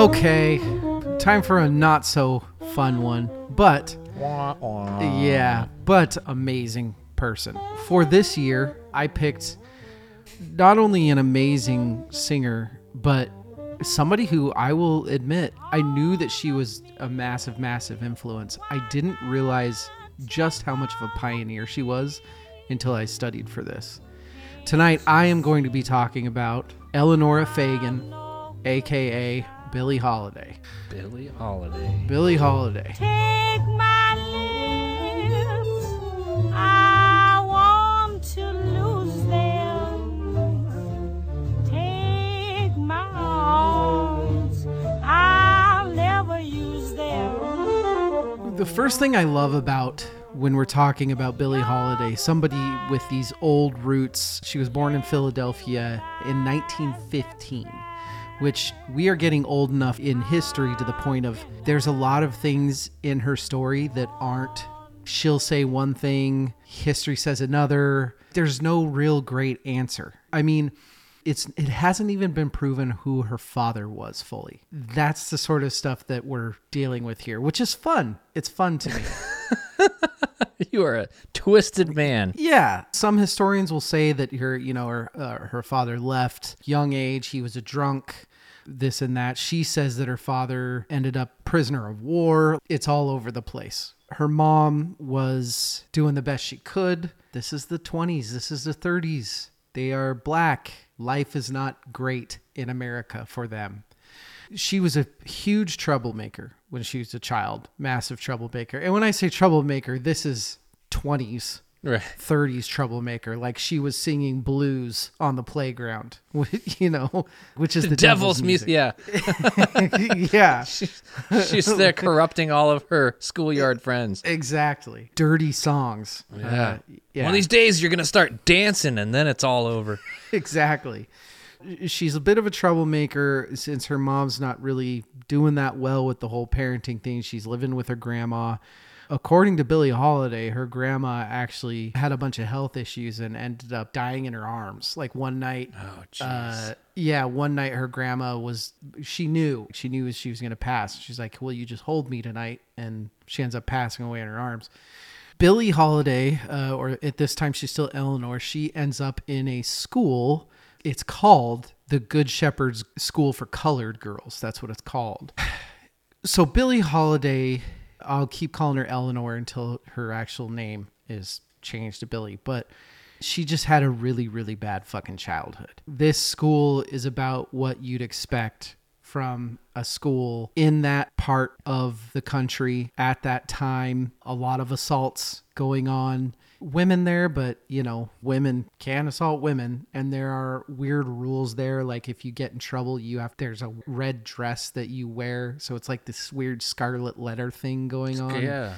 Okay. Time for a not so fun one. But Yeah, but amazing person. For this year, I picked not only an amazing singer, but somebody who I will admit I knew that she was a massive, massive influence. I didn't realize just how much of a pioneer she was until I studied for this. Tonight, I am going to be talking about Eleanora Fagan, aka Billie Holiday. Billie Holiday. Billie Holiday. Take my lips, I want to lose them. Take my arms, I'll never use them. The first thing I love about when we're talking about Billie Holiday, somebody with these old roots, she was born in Philadelphia in 1915, which we are getting old enough in history to the point of there's a lot of things in her story that aren't. She'll say one thing, history says another. There's no real great answer. I mean, it's it hasn't even been proven who her father was fully. That's the sort of stuff that we're dealing with here, which is fun. It's fun to me. You are a twisted man. yeah, some historians will say that her, you know, her uh, her father left young age. He was a drunk. This and that. She says that her father ended up prisoner of war. It's all over the place. Her mom was doing the best she could. This is the 20s. This is the 30s. They are black. Life is not great in America for them. She was a huge troublemaker when she was a child, massive troublemaker. And when I say troublemaker, this is 20s Right. 30s troublemaker like she was singing blues on the playground you know which is the, The devil's music. Yeah. yeah She's there corrupting all of her schoolyard friends. exactly dirty songs Yeah. Uh, yeah One of these days you're going to start dancing and then it's all over. exactly she's a bit of a troublemaker since her mom's not really doing that well with the whole parenting thing she's living with her grandma according to billie holiday her grandma actually had a bunch of health issues and ended up dying in her arms like one night Oh, jeez. uh, yeah, one night her grandma was, she knew, she knew she was going to pass. She's like, Will you just hold me tonight? And she ends up passing away in her arms. Billie Holiday, uh, or at this time she's still Eleanor, she ends up in a school. It's called the Good Shepherd's School for Colored Girls. That's what it's called. So Billie Holiday, I'll keep calling her Eleanor until her actual name is changed to Billie, but she just had a really, really bad fucking childhood. This school is about what you'd expect from a school in that part of the country at that time. A lot of assaults going on. Women there, but you know, women can assault women, and there are weird rules there. Like if you get in trouble, you have there's a red dress that you wear, so it's like this weird scarlet letter thing going on yeah.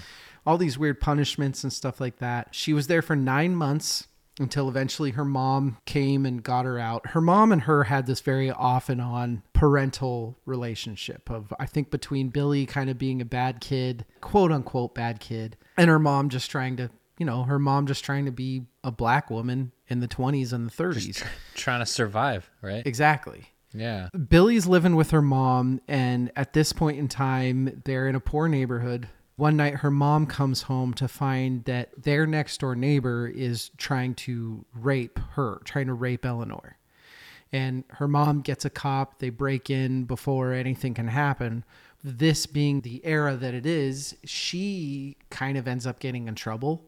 all these weird punishments and stuff like that. She was there for nine months until eventually her mom came and got her out. Her mom and her had this very off and on parental relationship of, I think, between Billie kind of being a bad kid, quote unquote bad kid, and her mom just trying to, you know, her mom just trying to be a black woman in the 20s and the 30s. Trying to survive, right? Exactly. Yeah. Billie's living with her mom, and at this point in time, they're in a poor neighborhood. One night, her mom comes home to find that their next door neighbor is trying to rape her, trying to rape Eleanor. And her mom gets a cop. They break in before anything can happen. This being the era that it is, she kind of ends up getting in trouble.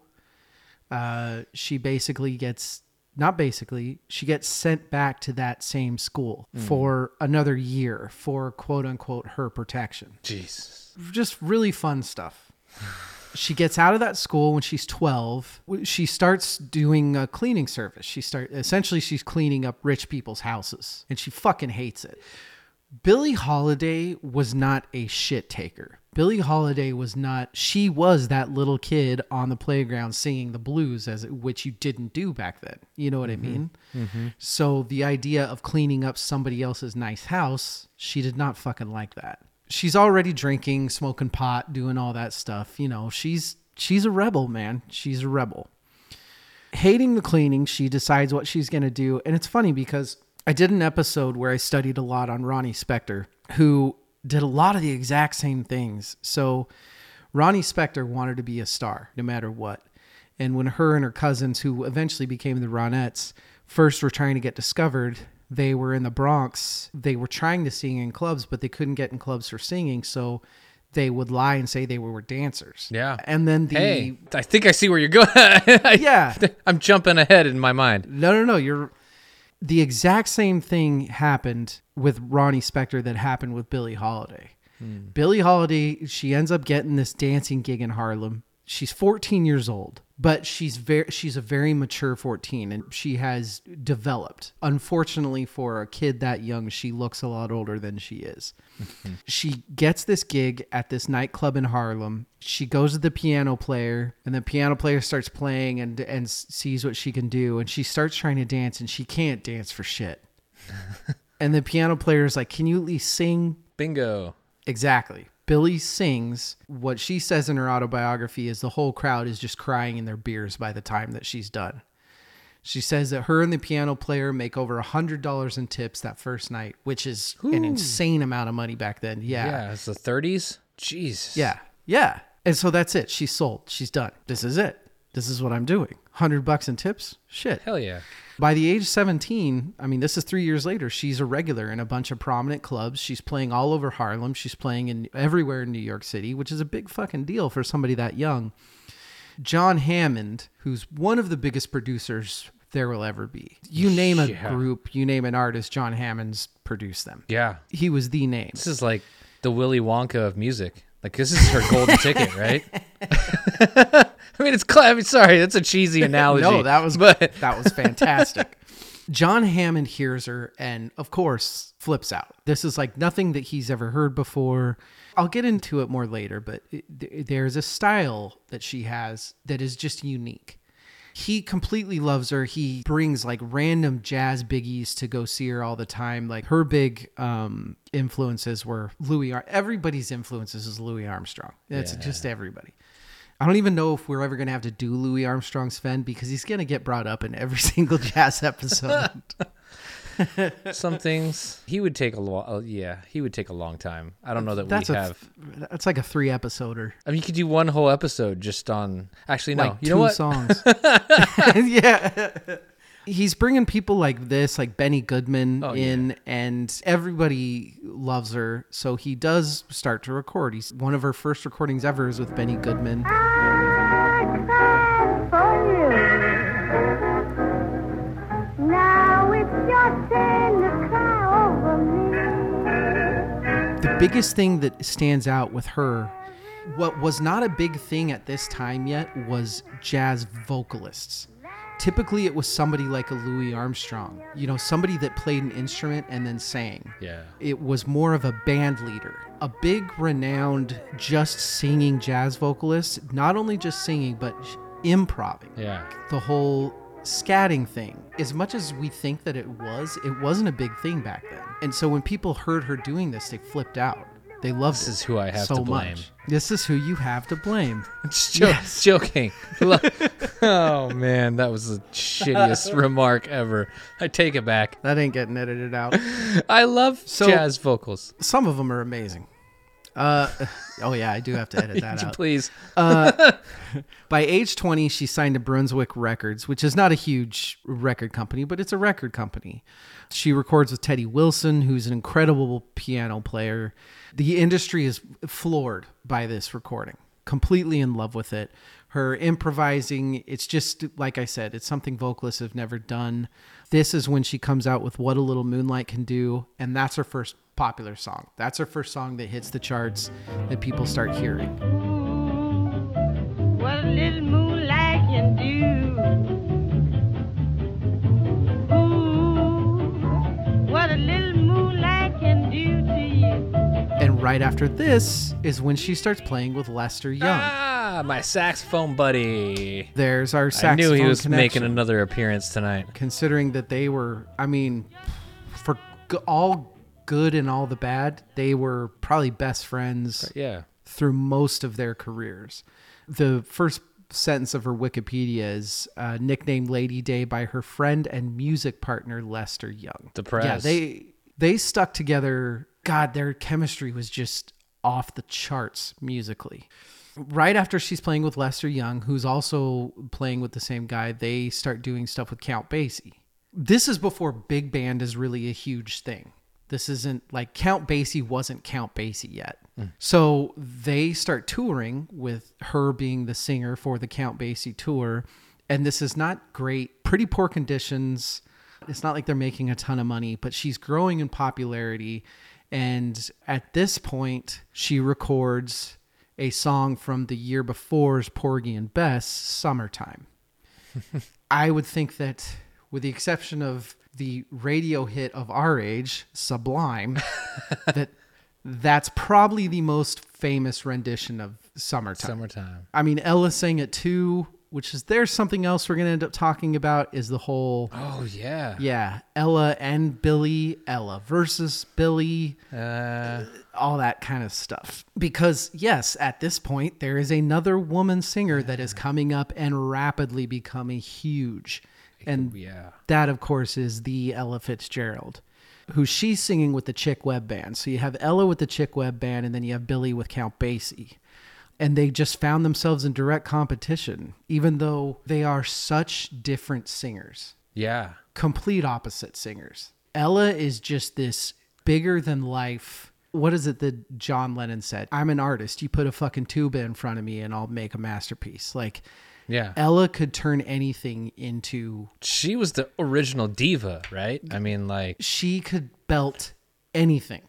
Uh, she basically gets not basically she gets sent back to that same school for another year for quote unquote her protection. Jeez. just really fun stuff. She gets out of that school when she's 12 she starts doing a cleaning service. She start essentially she's cleaning up rich people's houses and she fucking hates it Billie Holiday was not a shit taker. Billie Holiday was not. She was that little kid on the playground singing the blues, as which you didn't do back then. You know what I mm-hmm. mean? Mm-hmm. So the idea of cleaning up somebody else's nice house, she did not fucking like that. She's already drinking, smoking pot, doing all that stuff. You know, she's she's a rebel, man. She's a rebel hating the cleaning, she decides what she's going to do. And it's funny because I did an episode where I studied a lot on Ronnie Spector, who did a lot of the exact same things. So Ronnie Spector wanted to be a star no matter what. And when her and her cousins, who eventually became the Ronettes, first were trying to get discovered, they were in the Bronx. They were trying to sing in clubs, but they couldn't get in clubs for singing. So they would lie and say they were dancers. Yeah. And then the. Hey, I think I see where you're going. Yeah. I'm jumping ahead in my mind. No, no, no. You're the exact same thing happened with Ronnie Spector that happened with Billie Holiday. Hmm. Billie Holiday, she ends up getting this dancing gig in Harlem. She's 14 years old, but she's very she's a very mature 14 and she has developed. Unfortunately for a kid that young, she looks a lot older than she is. Mm-hmm. she gets this gig at this nightclub in Harlem. She goes to the piano player, and the piano player starts playing and and sees what she can do, and she starts trying to dance, and she can't dance for shit. and the piano player is like, "Can you at least sing?" Bingo. Exactly. Billie sings. What she says in her autobiography is the whole crowd is just crying in their beers by the time that she's done. She says that her and the piano player make over a hundred dollars in tips that first night, which is an insane amount of money back then. Yeah, Yeah, it's the 30s. Jeez. Yeah. Yeah. And so that's it. She's sold. She's done. This is it. This is what I'm doing. 100 bucks in tips? Shit. Hell yeah. By the age of 17, I mean, this is three years later, she's a regular in a bunch of prominent clubs. She's playing all over Harlem. She's playing in everywhere in New York City, which is a big fucking deal for somebody that young. John Hammond, who's one of the biggest producers there will ever be. You name a Yeah. group, you name an artist, John Hammond's produced them. Yeah. He was the name. This is like the Willy Wonka of music. Like this is her golden ticket, right? I mean, it's. Cl- I mean, sorry, that's a cheesy analogy. No, that was but that was fantastic. John Hammond hears her and of course flips out. This is like nothing that he's ever heard before. I'll get into it more later, but it, th- there's a style that she has that is just unique. He completely loves her. He brings like random jazz biggies to go see her all the time. Like her big um, influences were Louis. Ar- Everybody's influences is Louis Armstrong. It's Yeah. just everybody. I don't even know if we're ever going to have to do Louis Armstrong Svend because he's going to get brought up in every single jazz episode. some things he would take a long. Uh, yeah, he would take a long time. I don't know that that's we have. that's like a three episoder. I mean, you could do one whole episode just on. Actually, no. like you two know what? songs. yeah. He's bringing people like this, like Benny Goodman, Oh, in, and everybody loves her. So he does start to record. He's one of her first recordings ever is with Benny Goodman. The biggest thing that stands out with her, what was not a big thing at this time yet, was jazz vocalists. Typically, it was somebody like a Louis Armstrong, you know, somebody that played an instrument and then sang. Yeah. It was more of a band leader, a big, renowned, just singing jazz vocalist, not only just singing, but improving. Yeah. The whole scatting thing. As much as we think that it was, it wasn't a big thing back then. And so when people heard her doing this, they flipped out. They loved This is who I have so to blame. much. This is who you have to blame. Just jo- joking. Oh man, that was the shittiest remark ever. I take it back. That ain't getting edited out. I love So- jazz vocals. Some of them are amazing. Uh, oh yeah, I do have to edit that out. please? By age 20, she signed to Brunswick Records, which is not a huge record company, but it's a record company. She records with Teddy Wilson, who's an incredible piano player. The industry is floored by this recording, completely in love with it. Her improvising, it's just, like I said, it's something vocalists have never done. This is when she comes out with What a Little Moonlight Can Do, and that's her first popular song. That's her first song that hits the charts that people start hearing. What a little right after this is when she starts playing with Lester Young. Ah, my saxophone buddy. There's our saxophone. I knew he was connection. making another appearance tonight. Considering that they were, I mean, for all good and all the bad, they were probably best friends Yeah. through most of their careers. The first sentence of her Wikipedia is uh, nicknamed Lady Day by her friend and music partner Lester Young. The press. Yeah, they they stuck together. God, their chemistry was just off the charts musically. Right after she's playing with Lester Young, who's also playing with the same guy, they start doing stuff with Count Basie. This is before big band is really a huge thing. This isn't like Count Basie wasn't Count Basie yet. Hmm. So they start touring with her being the singer for the Count Basie tour. And this is not great, pretty poor conditions. It's not like they're making a ton of money, but she's growing in popularity. And at this point, she records a song from the year before's Porgy and Bess, Summertime. I would think that, with the exception of the radio hit of our age, Sublime, that that's probably the most famous rendition of Summertime. Summertime. I mean, Ella sang it too, which is there's something else we're gonna end up talking about is the whole Oh yeah. yeah Ella and Billie, Ella versus Billie, Uh, all that kind of stuff. Because yes, at this point there is another woman singer that is coming up and rapidly becoming huge, and yeah. that of course is the Ella Fitzgerald. Who she's singing with the Chick Webb band. So you have Ella with the Chick Webb band, and then you have Billie with Count Basie and they just found themselves in direct competition, even though they are such different singers, Yeah. complete opposite singers. Ella is just this bigger than life. What is it that John Lennon said? I'm an artist. You put a fucking tuba in front of me and I'll make a masterpiece. Like, Yeah. Ella could turn anything into, she was the original diva, right? I mean, like, she could belt anything.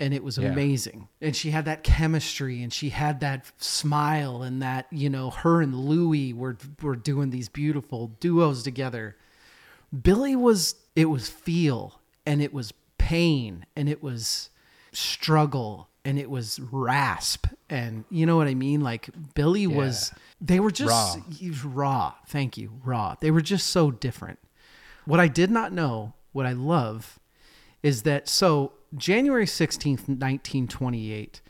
And it was Yeah. amazing. And she had that chemistry and she had that smile and that, you know, her and Louie were were doing these beautiful duos together. Billie was it was feel and it was pain and it was struggle and it was rasp and you know what I mean like Billie was they were just Raw. raw thank you raw they were just so different what I did not know what I love is that so January 16th 1928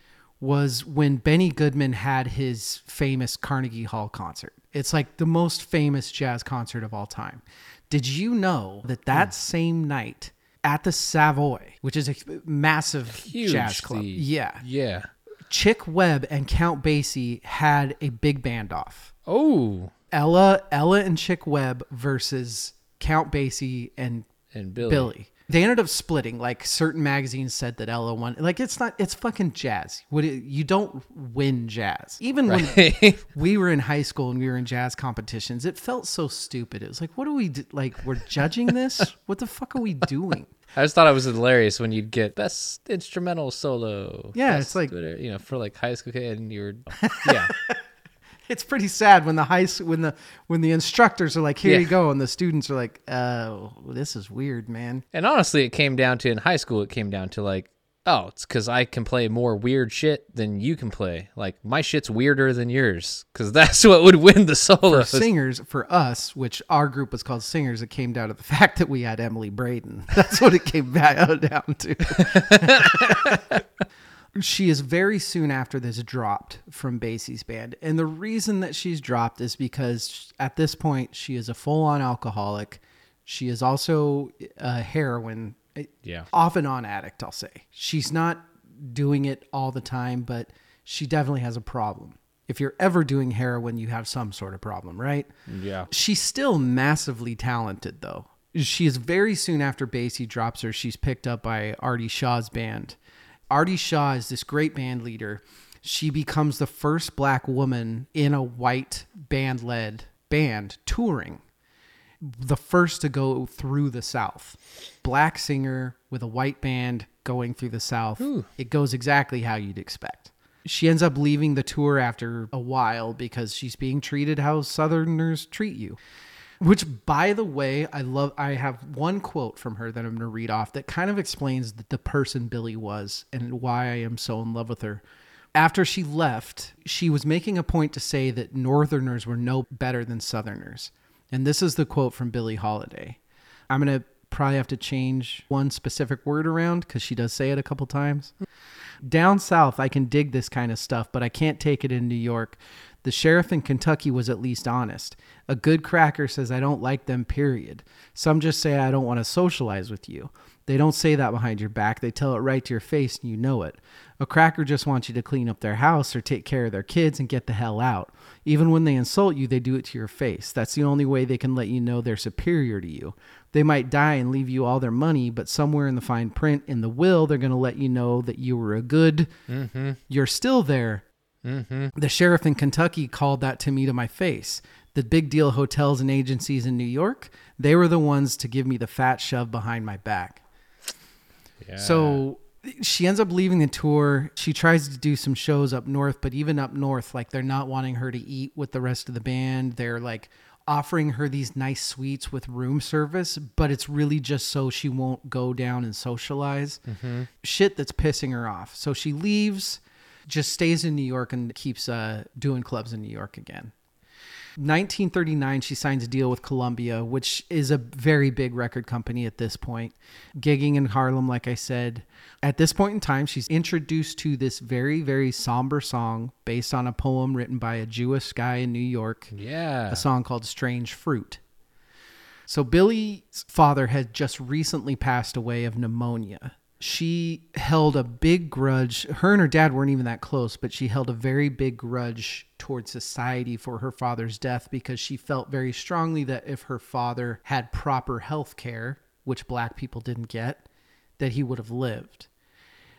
was when Benny Goodman had his famous Carnegie Hall concert. It's like the most famous jazz concert of all time. Did you know that that hmm. same night at the Savoy, which is a massive Huge. jazz club, yeah, Yeah. Chick Webb and Count Basie had a big band off. Oh. Ella, Ella and Chick Webb versus Count Basie and And Billie. Billie. They ended up splitting. Like certain magazines said that Ella won. Like it's not. It's fucking jazz. What it, you don't win jazz. Even when we were in high school and we were in jazz competitions, it felt so stupid. It was like, what do we do? Like we're judging this? what the fuck are we doing? I just thought it was hilarious when you'd get best instrumental solo. Yeah, it's like- you know for like high school kid, and you were yeah. It's pretty sad when the high when the when the instructors are like, here Yeah. you go, and the students are like, oh, this is weird, man. and honestly, it came down to in high school. It came down to like, oh, it's because I can play more weird shit than you can play. Like my shit's weirder than yours, because that's what would win the for singers for us which our group was called singers it came down to the fact that we had emily braden that's what it came back down to she is very soon after this dropped from basie's band. And the reason that she's dropped is because at this point she is a full-on alcoholic. She is also a heroin eh, Yeah. off and on addict i'll say. She's not doing it all the time but she definitely has a problem. If you're ever doing heroin you have some sort of problem right? Yeah. she's still massively talented though. She is very soon after basie drops her she's picked up by artie shaw's band artie shaw is this great band leader she becomes the first black woman in a white band led band touring the first to go through the South. Black singer with a white band going through the South. It goes exactly how you'd expect. She ends up leaving the tour after a while because she's being treated how Southerners treat you. Which, by the way, I love. I have one quote from her that I'm going to read off that kind of explains the, person Billie was and why I am so in love with her. After she left, she was making a point to say that Northerners were no better than Southerners. And this is the quote from Billie Holiday. I'm going to probably have to change one specific word around because she does say it a couple times. Down south, I can dig this kind of stuff, but I can't take it in New York. The sheriff in Kentucky was at least honest. A good cracker says, I don't like them, period. Some just say, I don't want to socialize with you. They don't say that behind your back. They tell it right to your face and you know it. A cracker just wants you to clean up their house or take care of their kids and get the hell out. Even when they insult you, they do it to your face. That's the only way they can let you know they're superior to you. They might die and leave you all their money, but somewhere in the fine print in the will, they're going to let you know that you were a good. Mm-hmm. You're still there. Mm-hmm. The sheriff in Kentucky called that to me to my face. The big deal hotels and agencies in New York, they were the ones to give me the fat shove behind my back. Yeah. So she ends up leaving the tour. She tries to do some shows up north, but even up north, like they're not wanting her to eat with the rest of the band. They're like offering her these nice suites with room service, but it's really just so she won't go down and socialize. Mm-hmm. Shit that's pissing her off. So she leaves, just stays in New York and keeps uh, doing clubs in New York again. 1939, she signs a deal with Columbia, which is a very big record company at this point. Gigging in Harlem, like I said. At this point in time, she's introduced to this very, very somber song based on a poem written by a Jewish guy in New York, yeah. a song called Strange Fruit. So, Billie's father had just recently passed away of pneumonia. She held a big grudge. Her and her dad weren't even that close, but she held a very big grudge towards society for her father's death because she felt very strongly that if her father had proper health care, which black people didn't get, that he would have lived.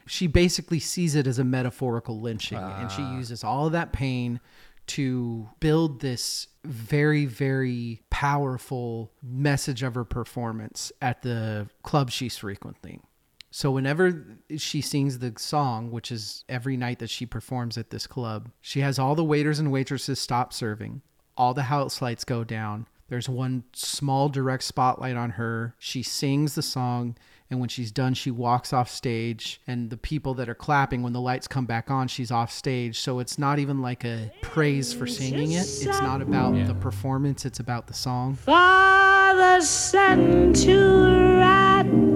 She basically sees it as a metaphorical lynching, and she ah. uses all of that pain to build this very, very powerful message of her performance at the club she's frequenting. So whenever she sings the song, which is every night that she performs at this club, she has all the waiters and waitresses stop serving. All the house lights go down. There's one small direct spotlight on her. She sings the song, and when she's done, she walks off stage. And the people that are clapping, when the lights come back on, she's off stage. So it's not even like a praise for singing it. It's not about the performance, it's about the song. For the sun to rise,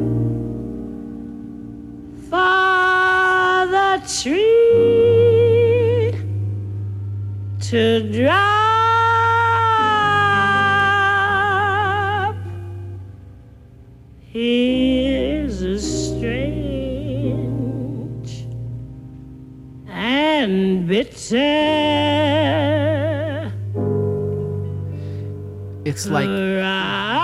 tree to drop. Here's a strange and bitter. It's like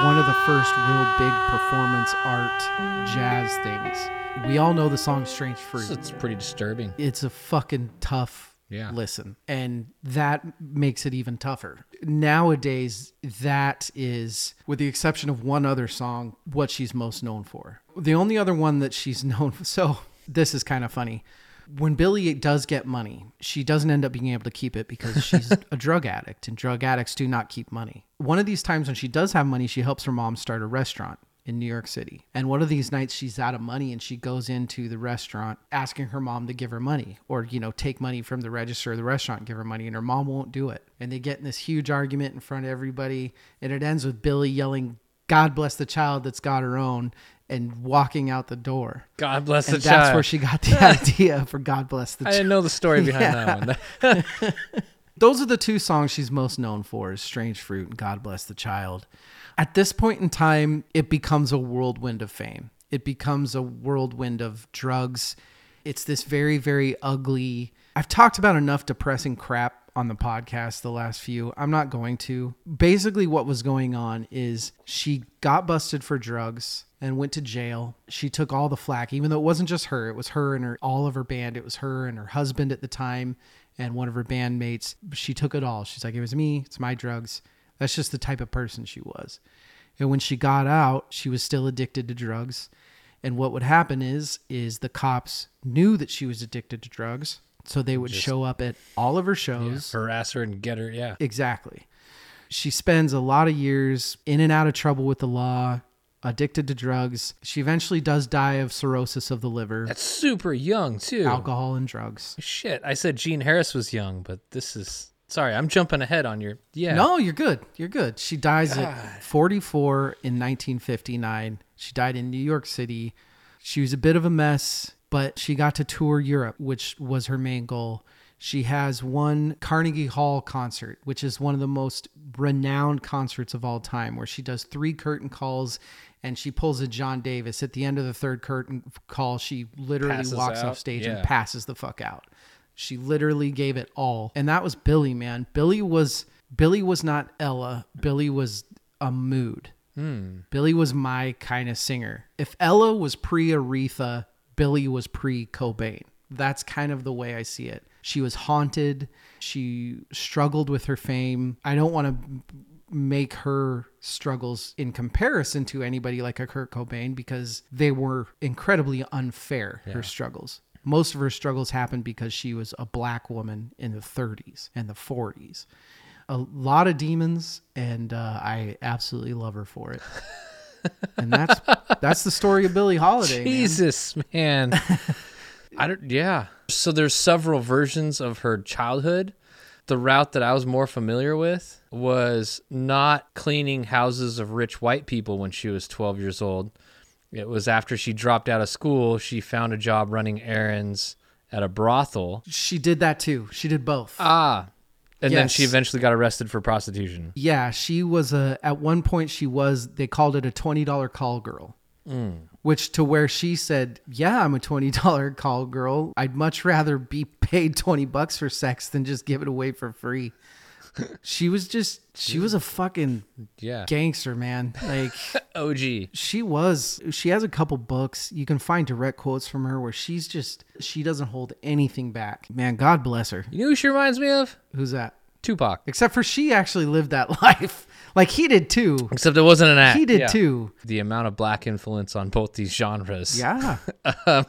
one of the first real big performance art jazz things. We all know the song Strange Fruit. It's pretty disturbing. It's a fucking tough Yeah. listen. And that makes it even tougher. Nowadays, that is, with the exception of one other song, what she's most known for. The only other one that she's known for. So, this is kind of funny. When Billie does get money, she doesn't end up being able to keep it because she's a drug addict, and drug addicts do not keep money. One of these times when she does have money, she helps her mom start a restaurant in New York City. And one of these nights she's out of money and she goes into the restaurant asking her mom to give her money or, you know, take money from the register of the restaurant and give her money and her mom won't do it. And they get in this huge argument in front of everybody and it ends with Billie yelling, God bless the child that's got her own and walking out the door. God bless the And that's child. where she got the idea for God bless the I child. didn't know the story behind that one. Those are the two songs she's most known for is Strange Fruit and God Bless the Child. At this point in time, it becomes a whirlwind of fame. It becomes a whirlwind of drugs. It's this very, very ugly. I've talked about enough depressing crap on the podcast the last few. I'm not going to. Basically, what was going on is she got busted for drugs and went to jail. She took all the flack, even though it wasn't just her. It was her and her all of her band. It was her and her husband at the time and one of her bandmates. She took it all. She's like, it was me. It's my drugs. That's just the type of person she was. And when she got out, she was still addicted to drugs. And what would happen is, is the cops knew that she was addicted to drugs, so they would show up at all of her shows. Harass her and get her. Yeah. Exactly. She spends a lot of years in and out of trouble with the law, addicted to drugs. She eventually does die of cirrhosis of the liver, That's super young too. alcohol, and drugs. Shit. I said Gene Harris was young, but this is sorry. I'm jumping ahead on your. Yeah. No, you're good. You're good. She dies at 44 in 1959. She died in New York City. She was a bit of a mess, but she got to tour Europe, which was her main goal. She has one Carnegie Hall concert, which is one of the most renowned concerts of all time, where she does three curtain calls and she pulls a John Davis. At the end of the third curtain call, she literally Passes walks out? off stage Yeah. and passes the fuck out. She literally gave it all. And that was Billie, man. Billie was Billie was not Ella. Billie was a mood. Hmm. Billie was my kind of singer. If Ella was pre Aretha, Billie was pre Cobain. That's kind of the way I see it. She was haunted. She struggled with her fame. I don't want to make her struggles in comparison to anybody like a Kurt Cobain because they were incredibly unfair, her struggles. Most of her struggles happened because she was a black woman in the 30s and the 40s. A lot of demons, and uh, I absolutely love her for it. and that's that's the story of Billie Holiday. man. Jesus, man. I don't. Yeah. So there's several versions of her childhood. The route that I was more familiar with was not cleaning houses of rich white people when she was 12 years old. It was after she dropped out of school, she found a job running errands at a brothel. She did that too. She did both. Ah. And then she eventually got arrested for prostitution. Yeah, she was a. At one point, she was. They called it a twenty dollar call girl, mm. which to where she said, "Yeah, I'm a twenty dollar call girl. I'd much rather be paid twenty bucks for sex than just give it away for free." She was just. She was a fucking Yeah. gangster, man. Like OG. she was. She has a couple books. You can find direct quotes from her where she's just. She doesn't hold anything back. Man, God bless her. You know who she reminds me of? Who's that? Tupac. Except for she actually lived that life. Like he did too. Except it wasn't an act. He did Yeah. too. The amount of black influence on both these genres. Yeah. Um,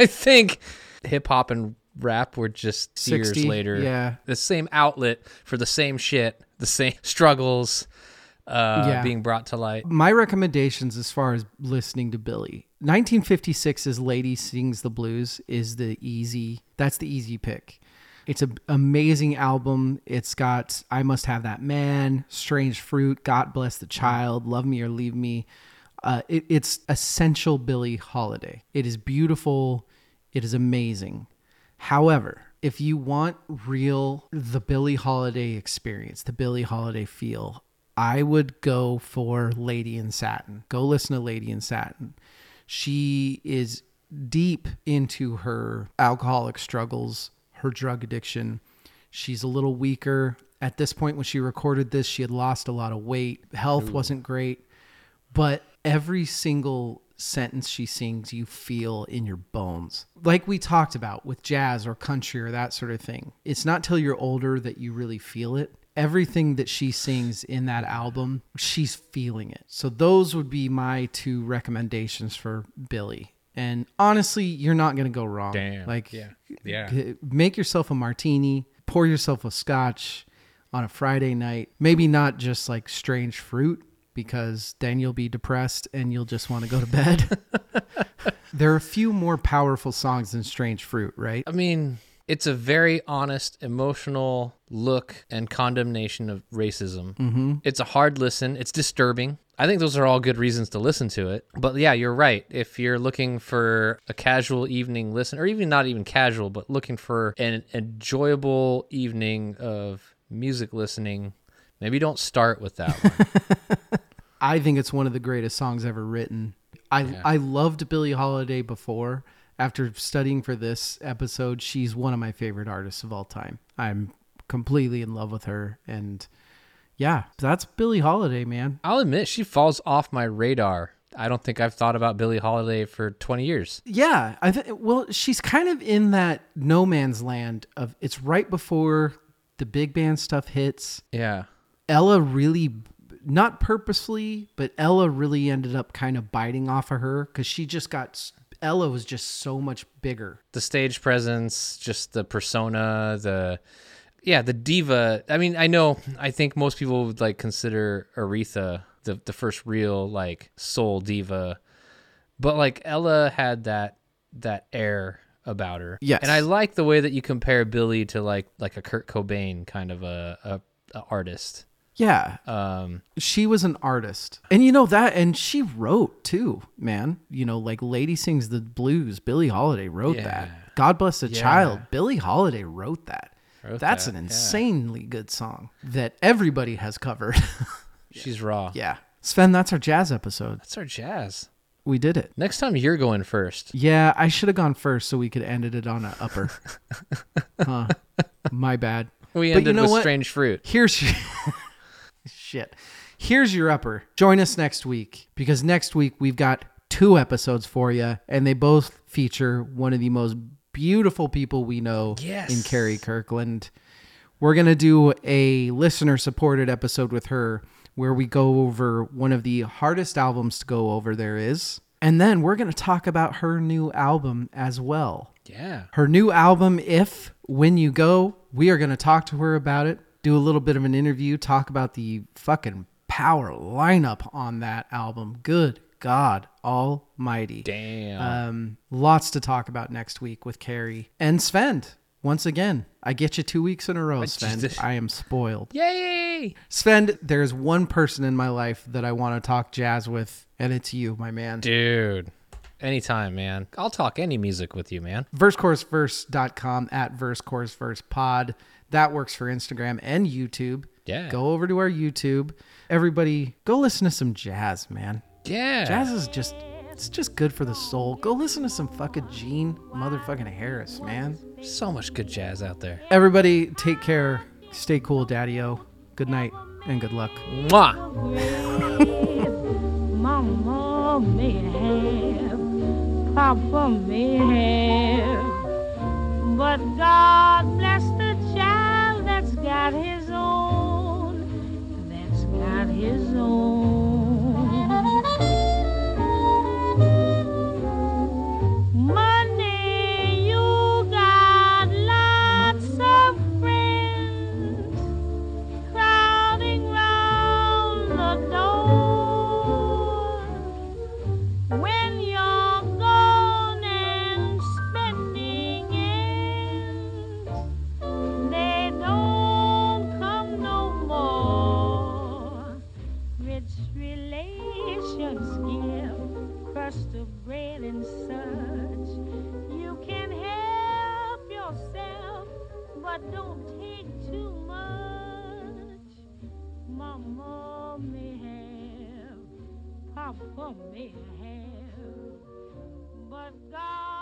I think hip hop and rap were just 60, years later. yeah. The same outlet for the same shit, the same struggles uh, Yeah. being brought to light. My recommendations as far as listening to Billie. 1956's Lady Sings the Blues is the easy. That's the easy pick. It's an amazing album. It's got I Must Have That Man, Strange Fruit, God Bless the Child, Love Me or Leave Me. Uh, it, it's essential Billie Holiday. It is beautiful. It is amazing. However, if you want real the Billie Holiday experience, the Billie Holiday feel, I would go for Lady in Satin. Go listen to Lady in Satin. She is deep into her alcoholic struggles, her drug addiction. She's a little weaker. At this point, when she recorded this, she had lost a lot of weight. Health wasn't great but every single sentence she sings you feel in your bones like we talked about with jazz or country or that sort of thing it's not till you're older that you really feel it everything that she sings in that album she's feeling it so those would be my two recommendations for Billie and honestly you're not going to go wrong Damn. like Yeah. Yeah. make yourself a martini pour yourself a scotch on a friday night maybe not just like strange fruit because then you'll be depressed and you'll just want to go to bed there are a few more powerful songs than strange fruit right I mean, it's a very honest, emotional look and condemnation of racism. Mm-hmm. It's a hard listen. It's disturbing. I think those are all good reasons to listen to it. But yeah, you're right. If you're looking for a casual evening listen, or even not even casual, but looking for an enjoyable evening of music listening, maybe don't start with that one. I think it's one of the greatest songs ever written. I I loved Billie Holiday before. After studying for this episode, she's one of my favorite artists of all time. I'm completely in love with her and yeah, that's Billie Holiday, man. I'll admit, she falls off my radar. I don't think I've thought about Billie Holiday for 20 years. Yeah, I th- well, she's kind of in that no man's land of it's right before the big band stuff hits. Yeah. Ella really not purposely, but Ella really ended up kind of biting off of her cuz she just got Ella was just so much bigger. the stage presence, just the persona, the yeah, the diva. I mean, I know I think most people would like consider Aretha the the first real like soul diva. But like Ella had that that air about her. Yes. And I like the way that you compare Billie to like like a Kurt Cobain kind of a, a, a artist. Yeah, Um she was an artist. And you know that and she wrote too, man. You know, like Lady Sings the Blues, Billie Holiday wrote Yeah. that. God Bless the Yeah. Child, Billie Holiday wrote that. Wrote That's that, an yeah. insanely good song that everybody has covered. she's raw. yeah. Svend, that's our jazz episode. That's our jazz. We did it. Next time you're going first. Yeah, I should have gone first so we could end it on an upper. huh. My bad. We But ended you know with what? strange fruit. Here's shit. Here's your upper. Join us next week because next week we've got two episodes for you, and they both feature one of the most beautiful people we know Yes. in Carrie Kirkland. We're gonna do a listener supported episode with her where we go over one of the hardest albums to go over there is. And then we're going to talk about her new album as well Yeah. her new album if when you go we are going to talk to her about it do a little bit of an interview talk about the fucking power lineup on that album good god almighty Damn. um lots to talk about next week with carrie and Svend once again i get you two weeks in a row Svend i am spoiled Yay! Svend there's one person in my life that i want to talk jazz with and it's you my man Dude. Anytime, man. I'll talk any music with you, man. versechorusverse.com at verse chorus verse pod that works for instagram and youtube Yeah. go over to our youtube everybody go listen to some jazz man Yeah. jazz is just it's just good for the soul go listen to some fucking gene motherfucking harris man So much good jazz out there. everybody take care stay cool daddy-o good night and good luck Mwah! Mama may have, problem they have. But God bless the child that's got his own, that's got his own. for me have, but God.